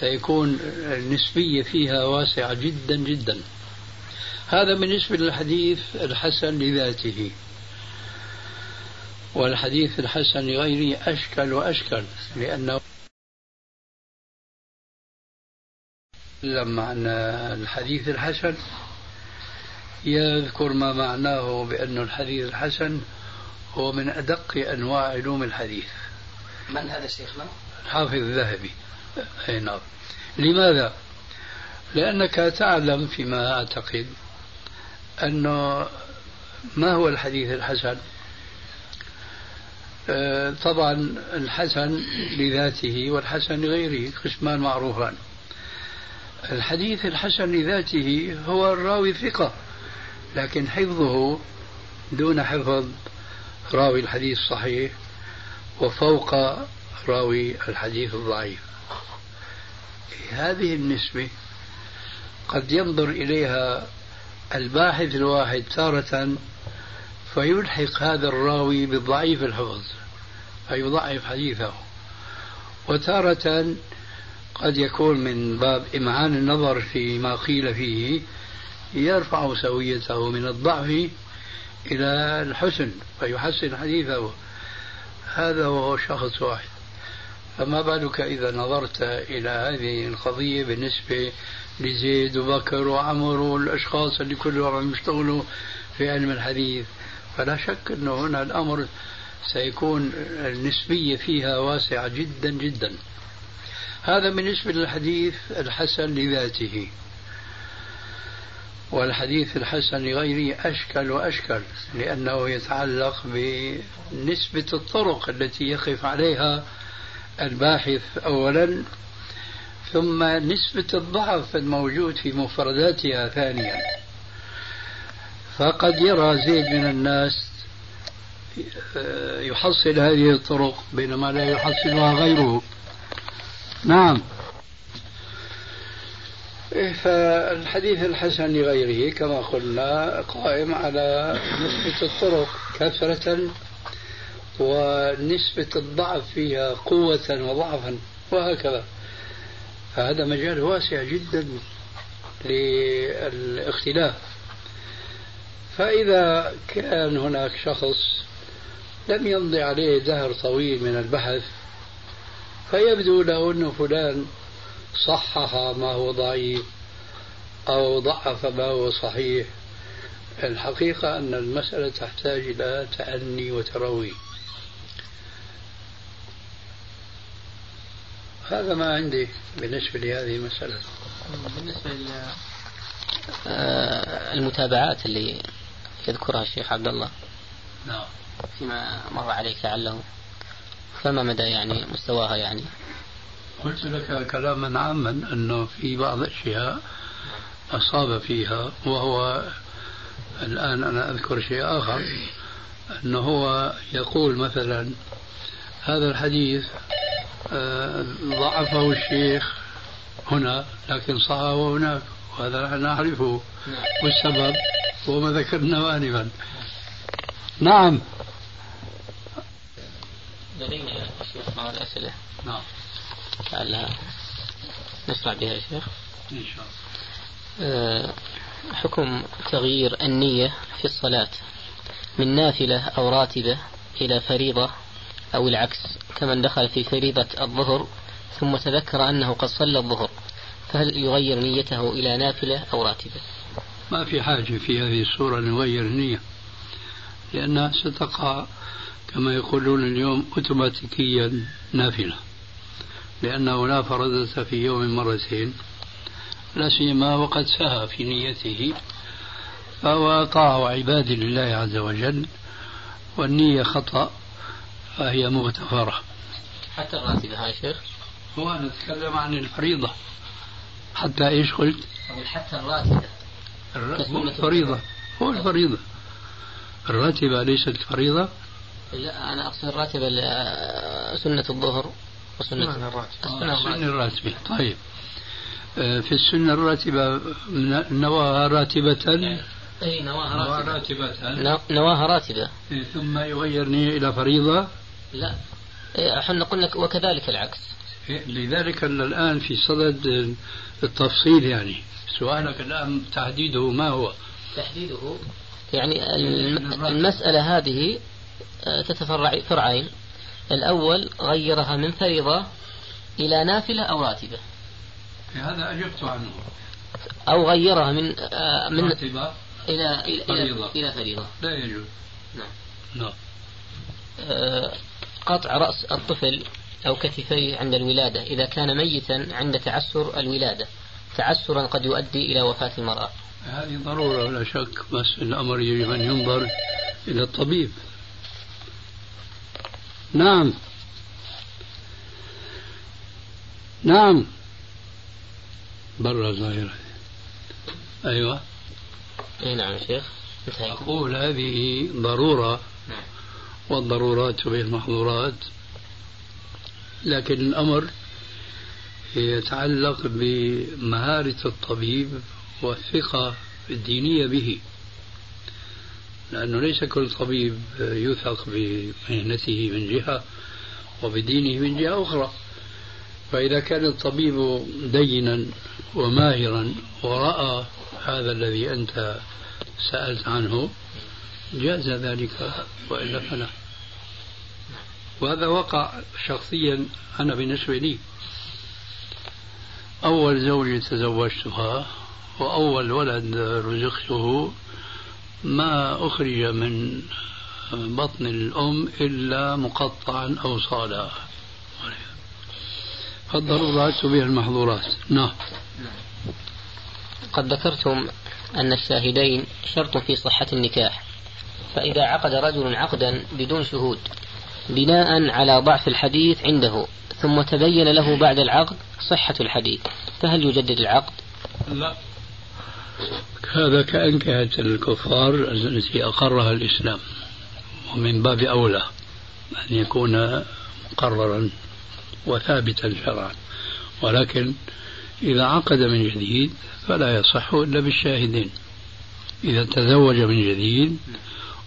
Speaker 3: سيكون النسبية فيها واسعة جدا جدا. هذا بالنسبة للحديث الحسن لذاته. والحديث الحسن لغيره أشكل وأشكل لأنه لما الحديث الحسن يذكر ما معناه بأن الحديث الحسن هو من أدق أنواع علوم الحديث.
Speaker 1: من هذا شيخنا؟
Speaker 3: الحافظ الذهبي. أي نعم. لماذا؟ لأنك تعلم فيما أعتقد أنه ما هو الحديث الحسن؟ آه، طبعا الحسن لذاته والحسن لغيره قسمان معروفان. الحديث الحسن لذاته هو الراوي ثقة لكن حفظه دون حفظ راوي الحديث الصحيح وفوق راوي الحديث الضعيف. هذه النسبة قد ينظر إليها الباحث الواحد تارة فيلحق هذا الراوي بالضعيف الحفظ فيضعف حديثه. وتارة قد يكون من باب إمعان النظر فيما قيل فيه يرفع سويته من الضعف إلى الحسن فيحسن حديثه. هذا وهو شخص واحد. فما بالك إذا نظرت إلى هذه القضية بالنسبة لزيد وبكر وعمر والأشخاص اللي كلهم عم يشتغلوا في علم الحديث؟ فلا شك أنه هنا الأمر سيكون النسبية فيها واسعة جدا جدا. هذا بالنسبة للحديث الحسن لذاته. والحديث الحسن لغيره أشكل وأشكل لأنه يتعلق بنسبة الطرق التي يقف عليها الباحث أولا ثم نسبة الضعف الموجود في مفرداتها ثانيا. فقد يرى زيد من الناس يحصل هذه الطرق بينما لا يحصلها غيره. نعم. إيه، فالحديث الحسن لغيره كما قلنا قائم على نسبة الطرق كثرة ونسبة الضعف فيها قوة وضعفا وهكذا. فهذا مجال واسع جدا للاختلاف. فإذا كان هناك شخص لم يمضي عليه دهر طويل من البحث فيبدو له أن فلان صحح ما هو ضعيف أو ضعف ما هو صحيح. الحقيقة أن المسألة تحتاج إلى تأني وتروي هذا ما عندي بالنسبة لهذه المسألة.
Speaker 2: بالنسبة المتابعات اللي يذكرها الشيخ عبد الله
Speaker 3: نعم.
Speaker 2: فيما مر عليك لعله. فما مدى يعني مستواها يعني؟
Speaker 3: قلت لك كلاما عاما أنه في بعض الاشياء أصاب فيها وهو الآن أنا أذكر شيء آخر أنه هو يقول مثلا هذا الحديث آه، ضعفه الشيخ هنا لكن صححه هناك وهذا نحن نعرفه. نعم. والسبب هو ما ذكرناه انفا. نعم.
Speaker 2: لدينا شيخ بعض الأسئلة.
Speaker 3: نعم.
Speaker 2: لعلها نشرع بها يا شيخ؟
Speaker 3: إن شاء
Speaker 2: الله. أه حكم تغيير النية في الصلاة من نافلة أو راتبة إلى فريضة أو العكس كمن دخل في فريضة الظهر ثم تذكر أنه قد صلى الظهر فهل يغير نيته إلى نافلة أو راتبة؟
Speaker 3: ما في حاجة في هذه الصورة نغير النية لأنها ستقع كما يقولون اليوم أوتوماتيكيا نافلة لأنه لا فرضة في يوم مرتين لا سيما وقد سهى في نيته فهو طاعة عباد لله عز وجل والنية خطأ فهي مغتفرة.
Speaker 2: حتى الراتبة هاي شيخ؟
Speaker 3: هو نتكلم عن الفريضة. حتى إيش قلت؟
Speaker 2: حتى الراتبة.
Speaker 3: الفريضة. هو الفريضة. الراتبة ليست فريضة؟
Speaker 2: لا أنا أقصد الراتبة سنة الظهر
Speaker 3: وسنة الراتبة. السنة الراتبة. طيب. آه، في السنة الراتبة نواها راتبة؟
Speaker 2: أي نواها راتبة. نواها راتبة.
Speaker 3: إيه، ثم يغير نية إلى فريضة؟
Speaker 2: لا. إيه، إحنا قلنا وكذلك العكس.
Speaker 3: إيه، لذلك الآن في صدد التفصيل يعني. سؤالك الآن تحديده ما هو؟
Speaker 2: تحديده يعني المسألة هذه آه، تتفرع فرعين. الأول غيرها من فريضة إلى نافلة أو راتبة.
Speaker 3: هذا أجبت عنه.
Speaker 2: أو غيرها من آه، من
Speaker 3: راتبة
Speaker 2: إلى إلى فريضة. إلى فريضة.
Speaker 3: لا يجوز.
Speaker 2: نعم.
Speaker 3: نعم.
Speaker 2: آه، قطع رأس الطفل أو كتفيه عند الولادة إذا كان ميتا عند تعسر الولادة. تعسرا قد يؤدي إلى وفاة المرأة.
Speaker 3: هذه ضرورة لا شك بس الأمر يجب أن ينظر إلى الطبيب. نعم. نعم. برا ظاهرة أيوة.
Speaker 2: أي نعم شيخ
Speaker 3: أقول هذه ضرورة. نعم. والضرورات تبين المحظورات. لكن الأمر يتعلق بمهارة الطبيب والثقة الدينية به. لأنه ليس كل طبيب يثق بمهنته من جهة وبدينه من جهة أخرى. فإذا كان الطبيب دينا وماهرا ورأى هذا الذي أنت سألت عنه جاز ذلك وإلا فلا. وهذا وقع شخصيا أنا بالنسبة لي. أول زوجة تزوجتها وأول ولد رزقته ما أخرج من بطن الأم إلا مقطعا أو صالا فالضرورات تبيح المحظورات. نعم.
Speaker 2: قد ذكرتم أن الشاهدين شرط في صحة النكاح فإذا عقد رجل عقدا بدون شهود. بناء على ضعف الحديث عنده ثم تبين له بعد العقد صحة الحديث. فهل يجدد العقد؟
Speaker 3: لا. هذا كأنكهة الكفار التي أقرها الإسلام ومن باب أولى أن يكون مقررا وثابتا شرعا. ولكن إذا عقد من جديد فلا يصح إلا بالشاهدين. إذا تزوج من جديد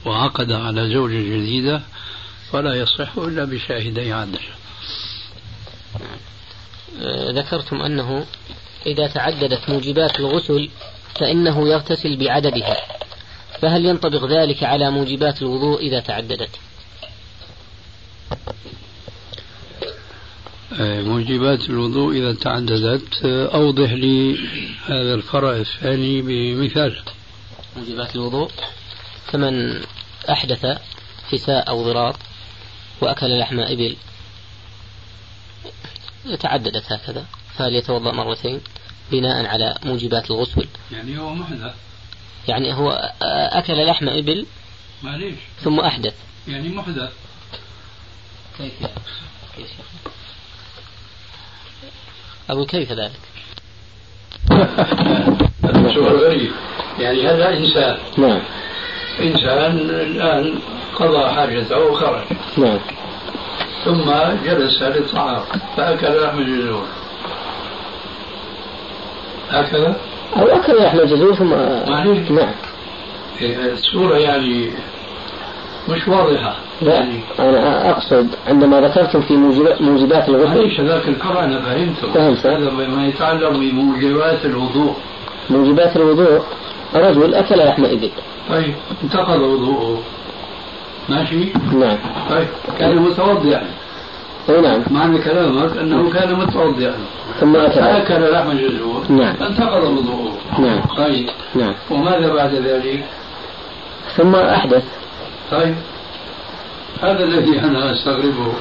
Speaker 3: وعقد على زوجة جديدة فلا يصح إلا بشاهدي عدل
Speaker 2: آه، ذكرتم أنه إذا تعددت موجبات الغسل فإنه يغتسل بعددها. فهل ينطبق ذلك على موجبات الوضوء إذا تعددت؟
Speaker 3: آه، موجبات الوضوء إذا تعددت آه، أوضح لي هذا الفرع الثاني بمثال.
Speaker 2: موجبات الوضوء فمن أحدث كساء أو ضرار وأكل لحم إبل. تعددت هكذا. فهل يتوضأ مرتين بناء على موجبات الغسل.
Speaker 3: يعني هو محدث
Speaker 2: يعني هو أكل لحم إبل
Speaker 3: معليش.
Speaker 2: ثم أحدث.
Speaker 3: يعني محدث
Speaker 2: كيف؟ يعني؟ كيف؟ أقول كيف ذلك؟
Speaker 3: غريب يعني هذا إنسان.
Speaker 2: نعم.
Speaker 3: إنسان الآن قضى حاجته وخرج
Speaker 2: نعم.
Speaker 3: ثم جلس للطعام فأكل لحم الجزور. هكذا؟
Speaker 2: أو أكل لحم الجزور ثم
Speaker 3: معليش
Speaker 2: نعم.
Speaker 3: إيه، الصورة يعني مش واضحة.
Speaker 2: لا
Speaker 3: يعني
Speaker 2: أنا أقصد عندما ذكرتم في موجبات, الغسل
Speaker 3: معليش هذاك الفرع أنا فهمته
Speaker 2: فهمت.
Speaker 3: هذا ما يتعلق بموجبات الوضوء.
Speaker 2: موجبات الوضوء. رجل أكل لحم إبل
Speaker 3: طيب انتقض وضوءه. ماشي؟
Speaker 2: نعم.
Speaker 3: طيب كان متوضئا
Speaker 2: أي نعم.
Speaker 3: معنى كلامك أنه كان متوضئا
Speaker 2: ثم أكل
Speaker 3: فأكل لحم الجزور؟
Speaker 2: نعم.
Speaker 3: انتقض وضوءه
Speaker 2: نعم.
Speaker 3: طيب.
Speaker 2: نعم.
Speaker 3: وماذا بعد ذلك؟
Speaker 2: ثم أحدث.
Speaker 3: طيب. هذا الذي أنا أستغربه.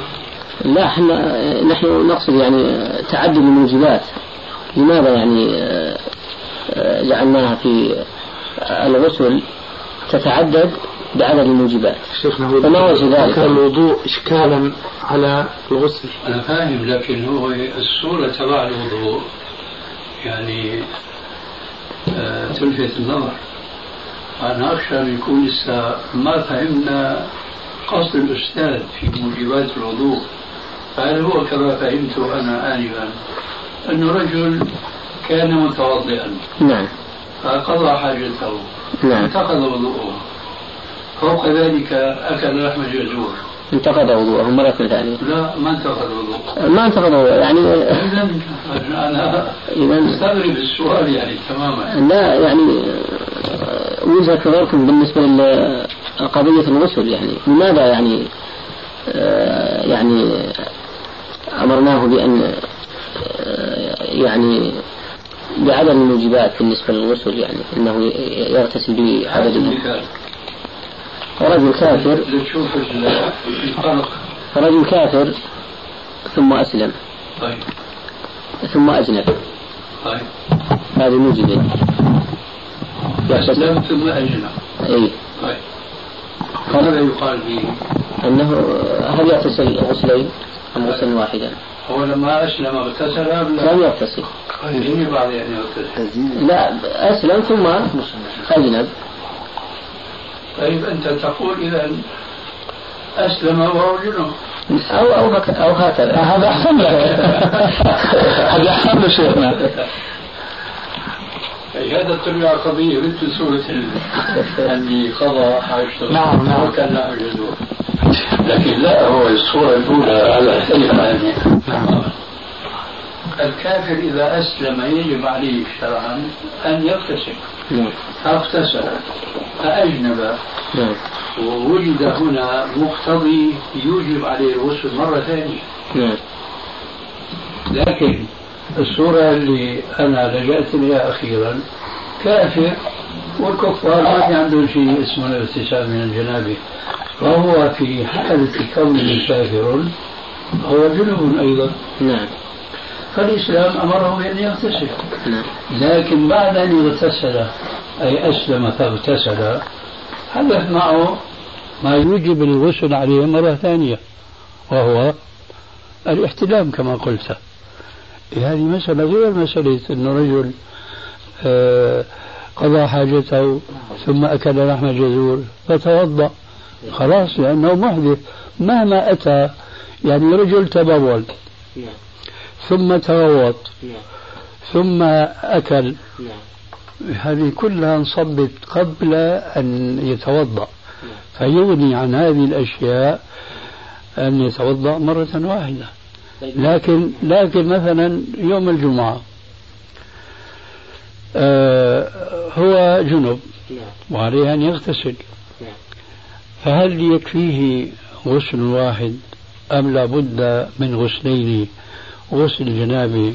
Speaker 2: لا إحنا نحن نقصد يعني تعدد الموجبات. لماذا يعني آه، آه، جعلناها في الغسل تتعدد؟ بعدد الموجبات.
Speaker 6: شيخنا
Speaker 2: فما وجه ذلك؟
Speaker 6: الوضوء إشكالا على الغسل.
Speaker 3: أنا فاهم لكن هو الصورة تبع الوضوء. يعني آه، تلفت النظر. أنا أخشى أن يكون لسه ما فهمنا قصد الأستاذ في موجبات الوضوء. فهل هو كما فهمت أنا آنفا أنه رجل كان متوضئا؟
Speaker 2: نعم.
Speaker 3: فقضى حاجته.
Speaker 2: نعم.
Speaker 3: انتقض وضوءه. فوق ذلك أكل لحم الجزور
Speaker 2: انتقد وضوءه مرة ثانية.
Speaker 3: لا ما انتقض وضوءه.
Speaker 2: ما انتقد وضوءه يعني
Speaker 3: إذا أنا
Speaker 2: إذا
Speaker 3: مستغرب السؤال يعني تماما.
Speaker 2: لا يعني وجهة نظركم بالنسبة لقضية الغسل يعني لماذا يعني آه، يعني أمرناه بأن آه، يعني بعدد الموجبات بالنسبة للغسل يعني أنه يغتسل بعدد رجل كافر.
Speaker 3: لتشوف الفرق
Speaker 2: رجل كافر ثم أسلم.
Speaker 3: طيب
Speaker 2: ثم أجنب.
Speaker 3: طيب
Speaker 2: هذه مجد
Speaker 3: أسلم ثم أجنب.
Speaker 2: أي.
Speaker 3: طيب ماذا يقال فيه؟
Speaker 2: أنه هل يغتسل غسلين أم غسلا واحدا؟
Speaker 3: هو لما أسلم اغتسل
Speaker 2: لم يغتسل.
Speaker 3: بعد أن يغتسل
Speaker 2: لا أسلم ثم أجنب.
Speaker 3: طيب أنت تقول إذا أسلم وهو جنوب
Speaker 2: أو أو أو هكذا
Speaker 6: هذا أحسن لك. هذا أحسن له شيخنا.
Speaker 3: أي هذا ترجع قضية مثل سورة ال- اللي قضى حاجته
Speaker 6: نعم، نعم.
Speaker 3: وكان له لكن لا هو الصورة الأولى على اختلف عنها الكافر إذا أسلم يجب عليه شرعا أن يغتسل.
Speaker 2: نعم.
Speaker 3: فاغتسل. فأجنب.
Speaker 2: نعم.
Speaker 3: ووجد هنا مقتضي يوجب عليه الغسل مرة ثانية
Speaker 2: نعم.
Speaker 3: لكن الصورة اللي أنا لجأت إليها أخيرا كافر والكفار ما في عندهم شيء اسمه الاغتسال من الجنابة. فهو في حالة كونه كافر هو جنوب أيضا.
Speaker 2: نعم.
Speaker 3: فالإسلام أمره بأن يغتسل.
Speaker 2: نعم.
Speaker 3: لكن بعد أن اغتسل أي أسلم فاغتسل حدث معه ما يوجب الغسل عليه مرة ثانية؟ وهو الاحتلام كما قلت. هذه مسألة غير مسألة أنه رجل آه، قضى حاجته ثم أكل لحم جزور فتوضأ. خلاص لأنه محدث. مهما أتى يعني رجل تبول.
Speaker 2: نعم.
Speaker 3: ثم تغوط
Speaker 2: نعم.
Speaker 3: ثم أكل.
Speaker 2: نعم.
Speaker 3: هذه كلها انصبت قبل أن يتوضأ. فيغني عن هذه الأشياء أن يتوضأ مرة واحدة.
Speaker 2: طيب.
Speaker 3: لكن لكن مثلا يوم الجمعة آه هو جنب
Speaker 2: نعم.
Speaker 3: وعليه أن يغتسل.
Speaker 2: نعم.
Speaker 3: فهل يكفيه غسل واحد أم لابد من غسلين غسل الجنابة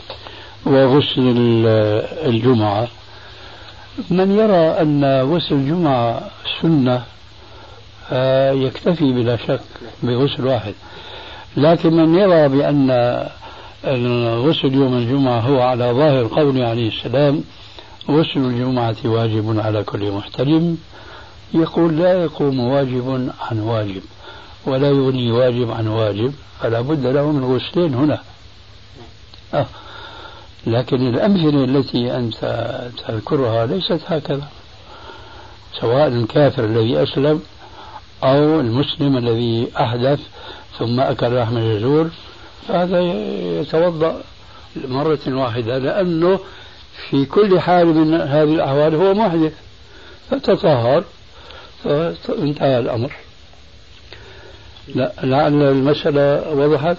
Speaker 3: وغسل ال- الجمعة. من يرى أن غسل الجمعة سنة آه، يكتفي بلا شك بغسل واحد. لكن من يرى بأن غسل يوم الجمعة هو على ظاهر قوله عليه السلام غسل الجمعة واجب على كل محتلم يقول لا يقوم واجب عن واجب ولا يغني واجب عن واجب فلا بد له من غسلين هنا. لكن الأمثلة التي أنت تذكرها ليست هكذا. سواء الكافر الذي أسلم أو المسلم الذي أحدث ثم أكل لحم الجزور فهذا يتوضأ مرة واحدة لأنه في كل حال من هذه الأحوال هو محدث. فتطهر فانتهى الأمر. لا لعل المسألة وضحت.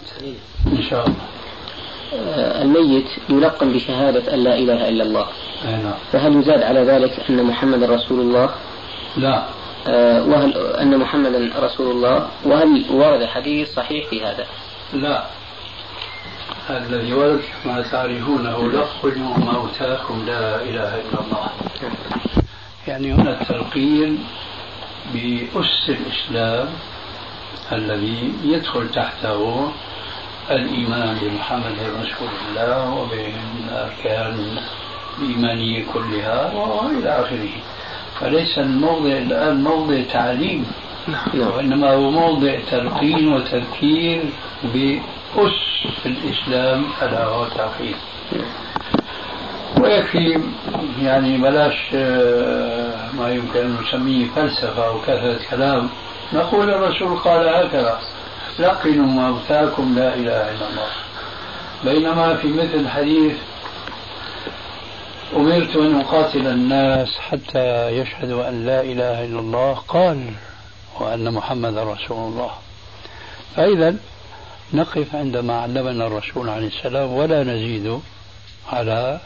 Speaker 3: إن شاء الله.
Speaker 2: آه، الميت يلقن بشهادة أن لا إله إلا الله.
Speaker 3: نعم.
Speaker 2: فهل يزاد على ذلك أن محمد رسول الله؟
Speaker 3: لا.
Speaker 2: آه، وهل أن محمدا رسول الله؟ وهل ورد حديث صحيح في هذا؟
Speaker 3: لا. الذي ورد ما تعرفونه لقنوا موتاكم لا إله إلا الله. يعني هنا التلقين بأس الإسلام الذي يدخل تحته الإيمان بمحمد رسول الله وبالأركان الإيمانية كلها وإلى آخره. فليس الموضع الآن موضع تعليم
Speaker 2: نعم.
Speaker 3: وإنما هو موضع تلقين وتذكير بأس الإسلام ألا هو التوحيد ويكفي يعني بلاش آه، ما يمكن أن نسميه فلسفة أو كثرة كلام. نقول الرسول قال هكذا لقنوا موتاكم لا إله إلا الله. بينما في مثل حديث أمرت أن أقاتل الناس حتى يشهدوا أن لا إله إلا الله قال وأن محمد رسول الله. فإذا نقف عندما علمنا الرسول عليه السلام ولا نزيد على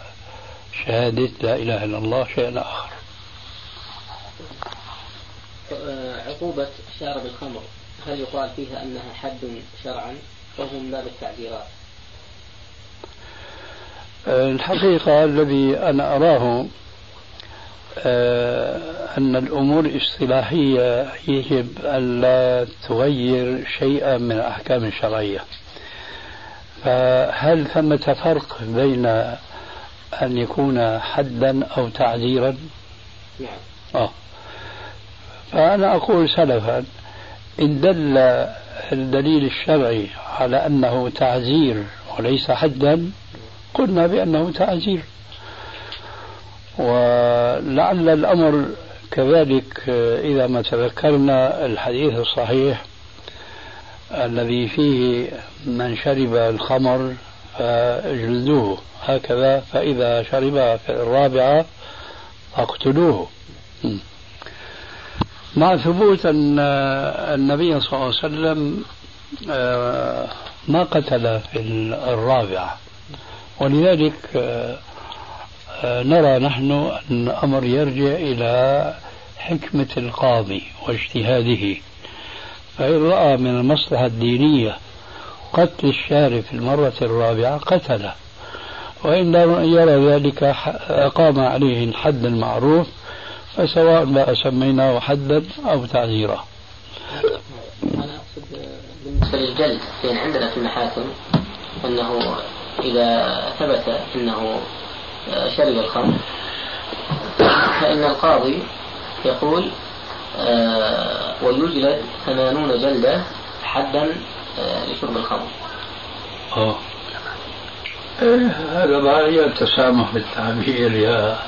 Speaker 3: شهادة لا إله إلا الله شيئا آخر.
Speaker 2: عقوبة شارب الخمر. هل يقال فيها أنها حد شرعا أو من باب التعزيرات؟
Speaker 3: الحقيقة الذي أنا أراه آه، أن الأمور الاصطلاحية يجب أن لا تغير شيئا من الأحكام الشرعية فهل ثمة فرق بين أن يكون حدا أو تعزيرا؟
Speaker 2: نعم.
Speaker 3: آه. فأنا أقول سلفا إن دل الدليل الشرعي على أنه تعزير وليس حدا قلنا بأنه تعزير. ولعل الأمر كذلك إذا ما تذكرنا الحديث الصحيح الذي فيه من شرب الخمر فاجلدوه هكذا فإذا شرب في الرابعة فاقتلوه. مع ثبوت أن النبي صلى الله عليه وسلم آه، ما قتل في الرابعة. ولذلك آه، آه، نرى نحن أن الأمر يرجع إلى حكمة القاضي واجتهاده. فإن رأى من المصلحة الدينية قتل الشارف في المرة الرابعة قتله. وإن لم يرى ذلك أقام عليه الحد المعروف فسواء ما سميناه حدا أو تعزيرا
Speaker 2: أنا أقصد بالنسبة للجلد لأن عندنا في المحاكم أنه إذا ثبت أنه شرب الخمر فإن القاضي يقول آه، ويجلد ثمانون جلدة حدا آه، لشرب الخمر
Speaker 3: أوه. إيه هذا بقى يا تسامح بالتعبير يا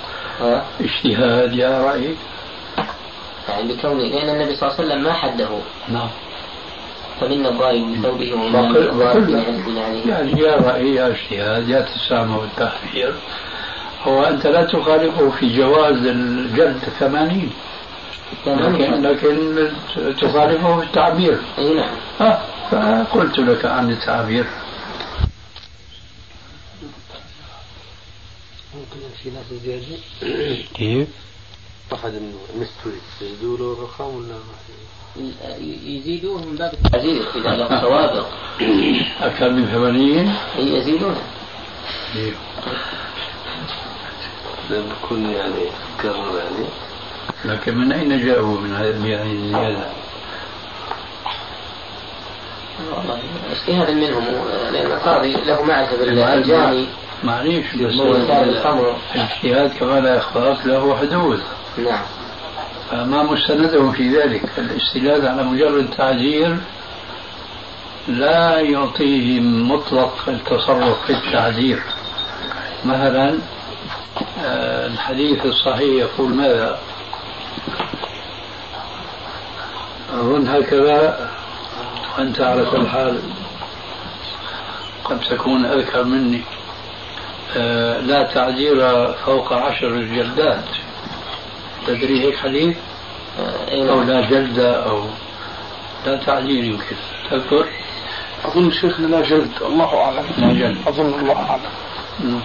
Speaker 2: ها؟
Speaker 3: اجتهاد يا رأي.
Speaker 2: يعني بكونه لأن النبي صلى الله عليه وسلم ما حده.
Speaker 3: نعم.
Speaker 2: فمنا الضارب بثوبه بنعله
Speaker 3: يعني. يا رأي يا اجتهاد يا تسامح بالتعبير هو أنت لا تخالفه في جواز الجلد ثمانين. لكن لكن تخالفه في التعبير.
Speaker 2: أي نعم.
Speaker 3: ها فقلت لك عن التعبير.
Speaker 4: ممكن في ناس زيادة.
Speaker 3: كيف؟
Speaker 4: واحد مستوي يزيدوا له الرقم ولا
Speaker 2: يزيدوه من باب التعزير إذا له سوابق
Speaker 3: أكثر من ثمانين؟
Speaker 2: يزيدونه
Speaker 3: كيف؟
Speaker 4: لما يكون يعني كرر يعني.
Speaker 3: لكن من أين جاءوا من هذه يعني الزيادة؟
Speaker 2: والله اجتهادا منهم. لأن القاضي له معرفة بالجاني.
Speaker 3: معليش الاجتهاد كما لا يخفاك له حدود.
Speaker 2: نعم.
Speaker 3: فما مستندهم في ذلك. الاستناد على مجرد تعزير لا يعطيهم مطلق التصرف في التعزير مثلا آه، الحديث الصحيح يقول ماذا؟ أظن هكذا وأنت على كل حال قد تكون أذكر مني. لا تعزير فوق عشر جلدات. تدري هيك حديث؟
Speaker 2: أي
Speaker 3: أو
Speaker 2: نعم.
Speaker 3: لا جلدة أو لا تعزير يمكن. تذكر؟
Speaker 5: أظن شيخنا لا جلد. الله أعلم.
Speaker 3: لا جلد.
Speaker 5: أظن الله أعلم.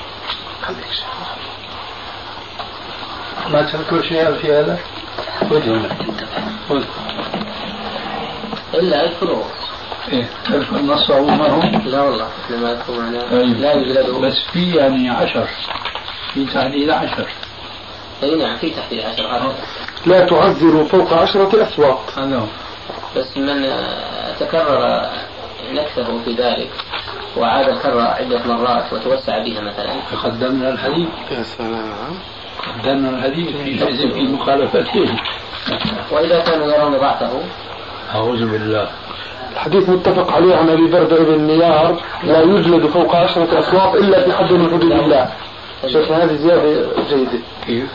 Speaker 3: ما تذكر شيئا في هذا؟ خذ
Speaker 2: إلا أذكره.
Speaker 3: إيه تذكر نصه ما هو؟
Speaker 2: لا والله إحنا ما أذكر معنا.
Speaker 3: طيب.
Speaker 2: لا يوجد
Speaker 3: بس في يعني عشر. في تعديل عشر.
Speaker 2: أي نعم في تحديد عشر هكذا
Speaker 5: لا تعذروا فوق عشرة أسواق.
Speaker 3: هذا هو
Speaker 2: بس من آه، تكرر نكثه في ذلك وعاد الكرة عدة مرات وتوسع بها مثلا.
Speaker 3: قدمنا الحديث.
Speaker 5: يا سلام.
Speaker 3: قدمنا الحديث في جزء في مخالفته.
Speaker 2: وإذا كانوا يرون ضعفه.
Speaker 3: أعوذ بالله.
Speaker 5: الحديث متفق عليه عن أبي برده بن نيار لا يجلد فوق عشرة أسواق إلا في حد من حدود الله. شيخنا هذه زيادة جيدة.
Speaker 3: كيف؟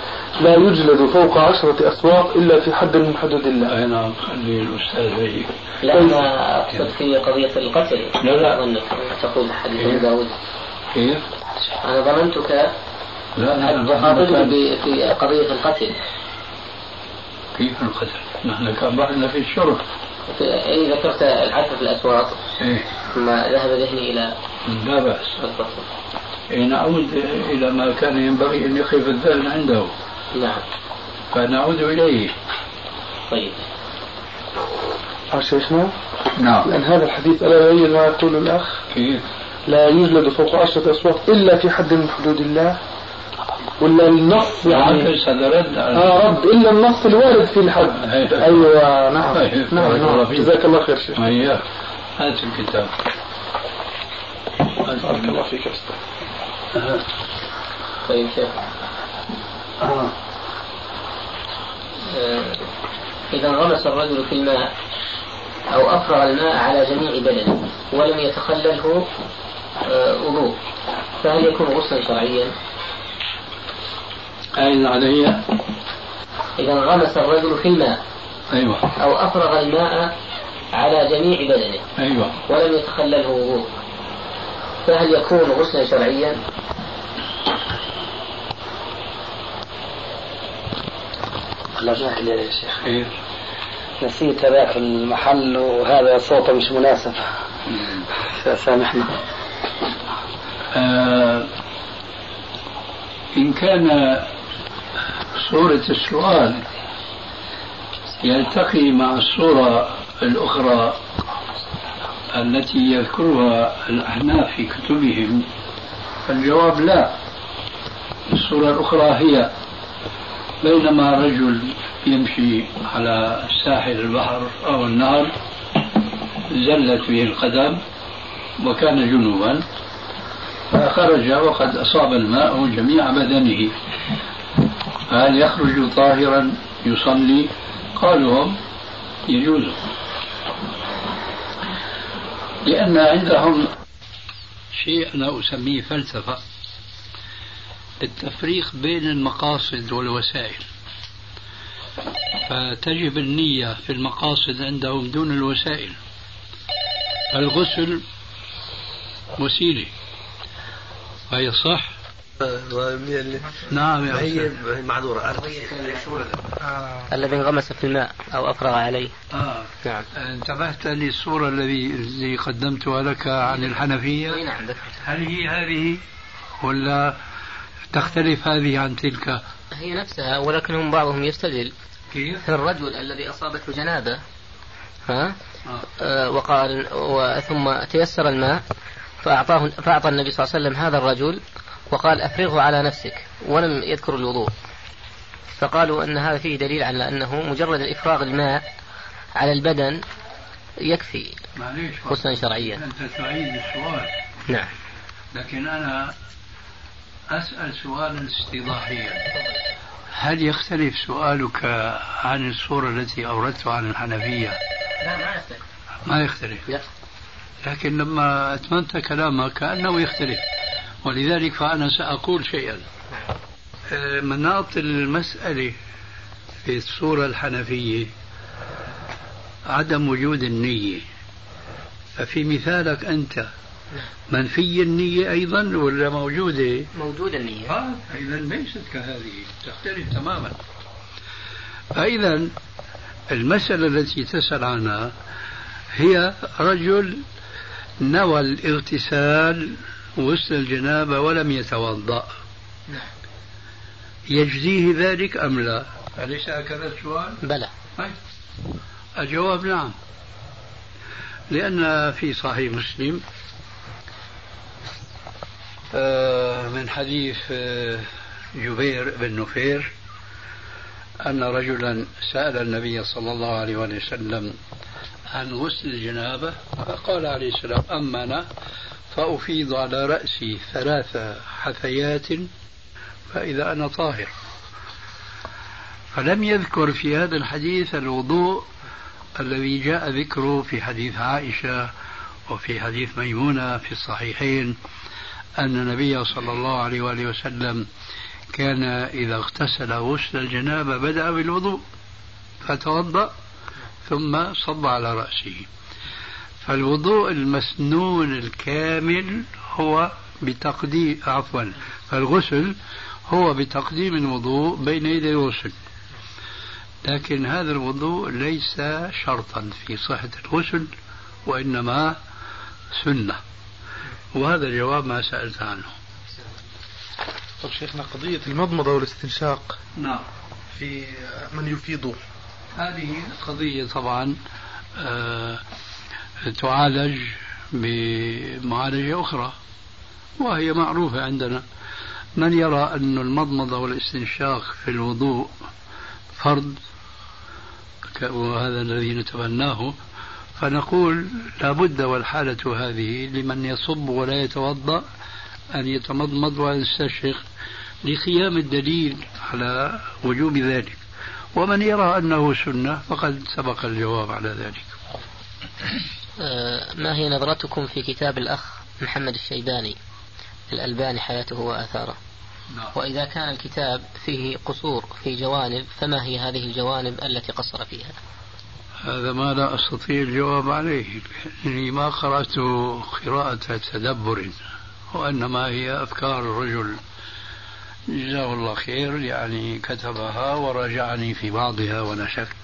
Speaker 5: لا يجلد فوق عشرة أسواق إلا في حد من حدود الله.
Speaker 3: أنا خلي الأستاذ هيك
Speaker 2: لا أنا أقصد في قضية القتل
Speaker 3: لا، لا.
Speaker 2: أظنك تقول حديث ابن داود
Speaker 3: كيف؟
Speaker 2: أنا ظننتك
Speaker 3: لا لا نحن
Speaker 2: ب- في قضية القتل
Speaker 3: كيف القتل؟ نحن كان بحثنا في الشرب
Speaker 2: في- أي ذكرت العثر في الأسواق
Speaker 3: إيه.
Speaker 2: ثم ذهب ذهني إلى
Speaker 3: لا بأس.
Speaker 2: القتل
Speaker 3: إيه نعود إلى ما كان ينبغي أن يقف الذهن عنده.
Speaker 2: نعم.
Speaker 3: فنعود إليه.
Speaker 2: طيب.
Speaker 5: ها شيخنا
Speaker 3: نعم.
Speaker 5: لأن هذا الحديث ألا يبين ما يقول الأخ
Speaker 3: كيف؟
Speaker 5: لا يجلد فوق عشرة اسواق إلا في حد من حدود الله. ولا النص يعني
Speaker 3: عكس هذا رد على
Speaker 5: آه رد إلا النص الوارد في الحد
Speaker 3: أيوة.
Speaker 5: أيوه نعم
Speaker 3: أيوة.
Speaker 5: نعم, نعم. جزاك الله خير شيخ
Speaker 3: إياه هات الكتاب
Speaker 6: بارك الله فيك أستاذ
Speaker 2: طيب شيخ
Speaker 3: آه.
Speaker 2: آه، إذا انغمس الرجل في الماء أو أفرغ الماء على جميع بدنه ولم يتخلله آه، وضوء فهل يكون غسلا شرعيا؟
Speaker 3: أين علي؟
Speaker 2: إذا انغمس الرجل في الماء.
Speaker 3: أيوة.
Speaker 2: أو أفرغ الماء على جميع بدنه.
Speaker 3: أيوة.
Speaker 2: ولم يتخلله وضوء. فهل يكون غسلا شرعيا؟
Speaker 7: الله جاهل يا شيخ.
Speaker 3: خير.
Speaker 7: نسيت ذاك المحل وهذا صوته مش مناسب. سامحنا
Speaker 3: آه إن كان صورة السؤال يلتقي مع الصورة الأخرى التي يذكرها الأحناف في كتبهم فالجواب لا. الصورة الأخرى هي بينما رجل يمشي على ساحل البحر أو النهر زلت به القدم وكان جنوبا فخرج وقد أصاب الماء جميع بدنه. فهل يخرج طاهرا يصلي؟ قالوا هم يجوز. لأن عندهم شيء أنا أسميه فلسفة. التفريق بين المقاصد والوسائل. فتجب النية في المقاصد عندهم دون الوسائل. الغسل وسيلة. هي صح؟ نعم يا
Speaker 4: هي معذورة.
Speaker 2: الذي انغمس في الماء أو أفرغ عليه.
Speaker 3: آه.
Speaker 2: نعم.
Speaker 3: انتبهت للصورة الذي قدمتها لك عن الحنفية؟
Speaker 2: نعم
Speaker 3: هل هي هذه ولا تختلف هذه عن تلك؟
Speaker 2: هي نفسها ولكنهم بعضهم يستدل
Speaker 3: كيف؟
Speaker 2: في الرجل الذي أصابته جنابة. ها؟
Speaker 3: آه.
Speaker 2: آه وقال وثم تيسر الماء فأعطاه فأعطى النبي صلى الله عليه وسلم هذا الرجل وقال أفرغه على نفسك ولم يذكر الوضوء. فقالوا أن هذا فيه دليل على أنه مجرد إفراغ الماء على البدن يكفي
Speaker 3: معليش
Speaker 2: غسلا شرعيا.
Speaker 3: أنت تعيد السؤال
Speaker 2: نعم.
Speaker 3: لكن أنا أسأل سؤالا استيضاحيا هل يختلف سؤالك عن الصورة التي أوردتها عن الحنفية؟
Speaker 2: لا ما يختلف.
Speaker 3: ما يختلف.
Speaker 2: لا.
Speaker 3: لكن لما أتممت كلامك كأنه يختلف. ولذلك فأنا سأقول شيئا. آه، مناط المسألة في الصورة الحنفية عدم وجود النية. ففي مثالك أنت. منفي النية أيضا ولا موجودة؟
Speaker 2: موجود النية.
Speaker 3: آه إذا ليست كهذه تختلف تماما. فإذا المسألة التي تسأل عنها هي رجل نوى الإغتسال وسط الجنابة ولم يتوضأ. يجزيه ذلك أم لا؟ أليس هكذا السؤال؟
Speaker 2: بلى.
Speaker 3: طيب. الجواب نعم. لأن في صحيح مسلم آه، من حديث آه، جبير بن نفير أن رجلا سأل النبي صلى الله عليه وسلم عن غسل الجنابة فقال عليه السلام أما أنا فأفيض على رأسي ثلاث حثيات فإذا أنا طاهر. فلم يذكر في هذا الحديث الوضوء الذي جاء ذكره في حديث عائشة وفي حديث ميمونة في الصحيحين أن النبي صلى الله عليه وآله وسلم كان إذا اغتسل غسل الجنابة بدأ بالوضوء فتوضأ ثم صب على رأسه. فالوضوء المسنون الكامل هو بتقديم عفوا فالغسل هو بتقديم الوضوء بين يدي الغسل. لكن هذا الوضوء ليس شرطا في صحة الغسل وإنما سنة. وهذا الجواب ما سألت عنه.
Speaker 5: طب شيخنا قضية المضمضة والاستنشاق
Speaker 3: نعم.
Speaker 5: في من يفيض
Speaker 3: هذه قضية طبعا آه تعالج بمعالجة أخرى وهي معروفة عندنا. من يرى أن المضمضة والاستنشاق في الوضوء فرض وهذا الذي نتبناه فنقول لابد والحالة هذه لمن يصب ولا يتوضأ أن يتمضمض ويستشرق لقيام الدليل على وجوب ذلك. ومن يرى أنه سنة فقد سبق الجواب على ذلك.
Speaker 2: ما هي نظرتكم في كتاب الأخ محمد الشيباني؟ الألباني حياته وآثاره. نعم. وإذا كان الكتاب فيه قصور في جوانب فما هي هذه الجوانب التي قصر فيها؟
Speaker 3: هذا ما لا أستطيع الجواب عليه لأني ما قرأت قراءة تدبر وإنما هي أفكار الرجل. جزاه الله خير يعني كتبها وراجعني في بعضها ولا شك.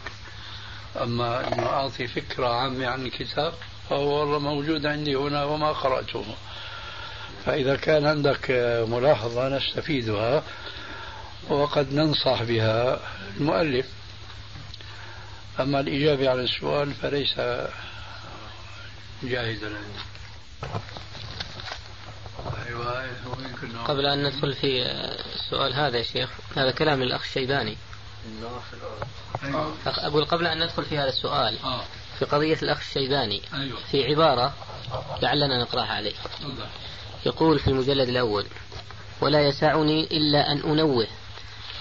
Speaker 3: أما أن أعطي فكرة عامة عن الكتاب فهو والله موجود عندي هنا وما قرأته. فإذا كان عندك ملاحظة نستفيدها وقد ننصح بها المؤلف. أما الإجابة على السؤال فليس جاهزا. عندي
Speaker 2: أيوة قبل أن ندخل في السؤال هذا يا شيخ هذا كلام الأخ الشيباني. أقول قبل أن ندخل في هذا السؤال آه. في قضية الأخ الشيباني أيوة. في عبارة لعلنا نقرأها عليه يقول في المجلد الأول ولا يسعني إلا أن أنوه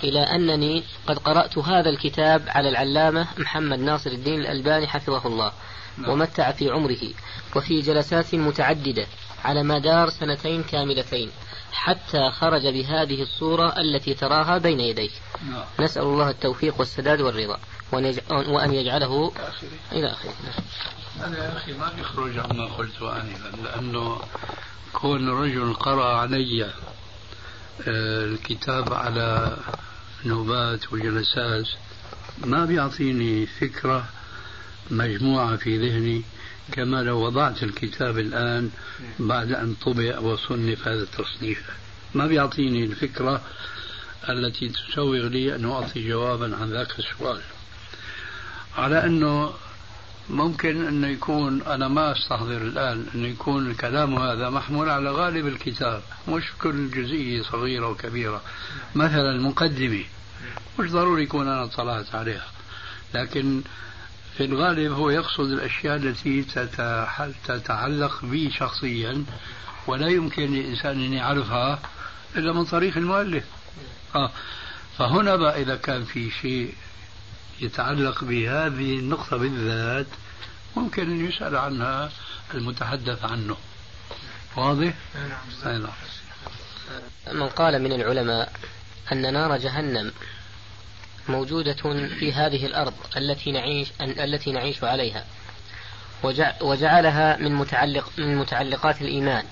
Speaker 2: إلى أنني قد قرأت هذا الكتاب على العلامة محمد ناصر الدين الألباني حفظه الله نعم. ومتع في عمره وفي جلسات متعددة على مدار سنتين كاملتين حتى خرج بهذه الصورة التي تراها بين يديك نعم. نسأل الله التوفيق والسداد والرضا. وأن يجعله إلى آخره.
Speaker 3: أنا يا أخي ما يخرج عما قلت آنفا لأنه كون رجل قرأ علي آه، الكتاب على نوبات وجلسات ما بيعطيني فكرة مجموعة في ذهني كما لو وضعت الكتاب الآن بعد أن طبع وصنف هذا التصنيف. ما بيعطيني الفكرة التي تسوغ لي أن أعطي جوابا عن ذاك السؤال؟ على أنه ممكن أنه يكون أنا ما أستحضر الآن أنه يكون الكلام هذا محمول على غالب الكتاب مش كل جزئية صغيرة وكبيرة. مثلا المقدمة مش ضروري يكون أنا اطلعت عليها لكن في الغالب هو يقصد الأشياء التي تتعلق بي شخصيا ولا يمكن للإنسان أن يعرفها إلا من طريق المؤلف. آه فهنا بقى إذا كان في شيء يتعلق بهذه النقطة بالذات ممكن أن يسأل عنها المتحدث عنه. واضح؟ نعم.
Speaker 2: من قال من العلماء أن نار جهنم موجودة في هذه الأرض التي نعيش التي نعيش عليها. وجعلها من متعلق من متعلقات الإيمان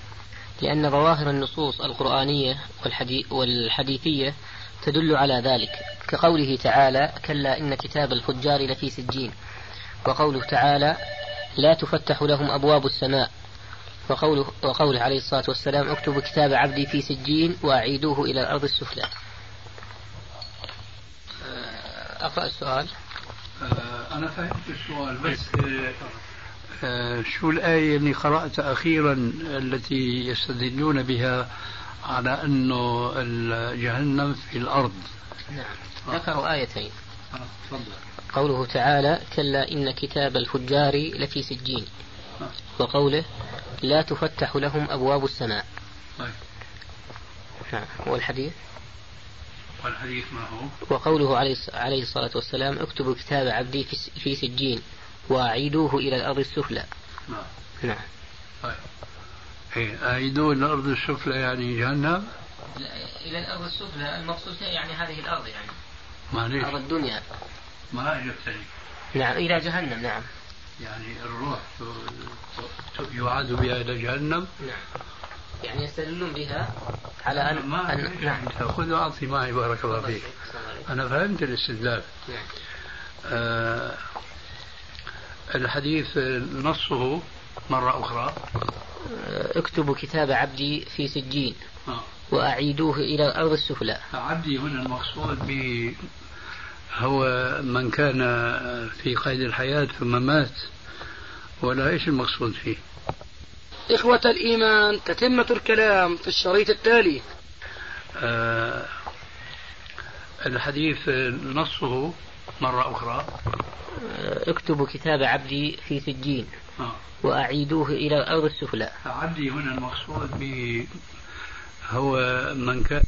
Speaker 2: لأن ظواهر النصوص القرآنية والحديثية تدل على ذلك. كقوله تعالى كلا إن كتاب الفجار لفي سجين وقوله تعالى لا تفتح لهم أبواب السماء وقوله, وقوله عليه الصلاة والسلام اكتبوا كتاب عبدي في سجين وأعيدوه إلى الأرض السفلى أقرأ السؤال.
Speaker 3: آه، أنا فهمت السؤال بس آه، شو الآية اللي قرأت أخيرا التي يستدلون بها على أنه جهنم في الأرض؟
Speaker 2: نعم. ذكروا آيتين. تفضل. قوله تعالى كلا إن كتاب الفجار لفي سجين. وقوله لا تفتح لهم أبواب السماء. طيب. نعم. والحديث؟
Speaker 3: والحديث ما هو؟
Speaker 2: وقوله عليه الصلاة والسلام اكتبوا كتاب عبدي في سجين وأعيدوه إلى الأرض السفلى. نعم. نعم.
Speaker 3: طيب. إيه أعيدوه إلى الأرض السفلى يعني جهنم؟
Speaker 2: إلى الأرض السفلى المقصود يعني هذه الأرض يعني.
Speaker 3: معليش
Speaker 2: أرض الدنيا.
Speaker 3: ما أجبتني
Speaker 2: نعم إلى جهنم نعم.
Speaker 3: يعني الروح يعاد بها إلى جهنم؟
Speaker 2: نعم. يعني يستدلون بها على أن,
Speaker 3: ما أن... نعم. خذ وأعطي معي بارك الله فيك. أنا فهمت الاستدلال. نعم. آه الحديث نصه مرة أخرى.
Speaker 2: آه، اكتبوا كتاب عبدي في سجين آه. وأعيدوه إلى الأرض السفلى.
Speaker 3: عبدي هنا المقصود به هو من كان في قيد الحياة ثم مات ولا إيش المقصود فيه؟
Speaker 1: إخوة الإيمان تتمة الكلام في الشريط التالي.
Speaker 3: آه الحديث نصه مرة أخرى.
Speaker 2: آه، اكتبوا كتاب عبدي في سجين
Speaker 3: آه.
Speaker 2: وأعيدوه إلى الأرض السفلى.
Speaker 3: عبدي هنا المقصود به هو من كان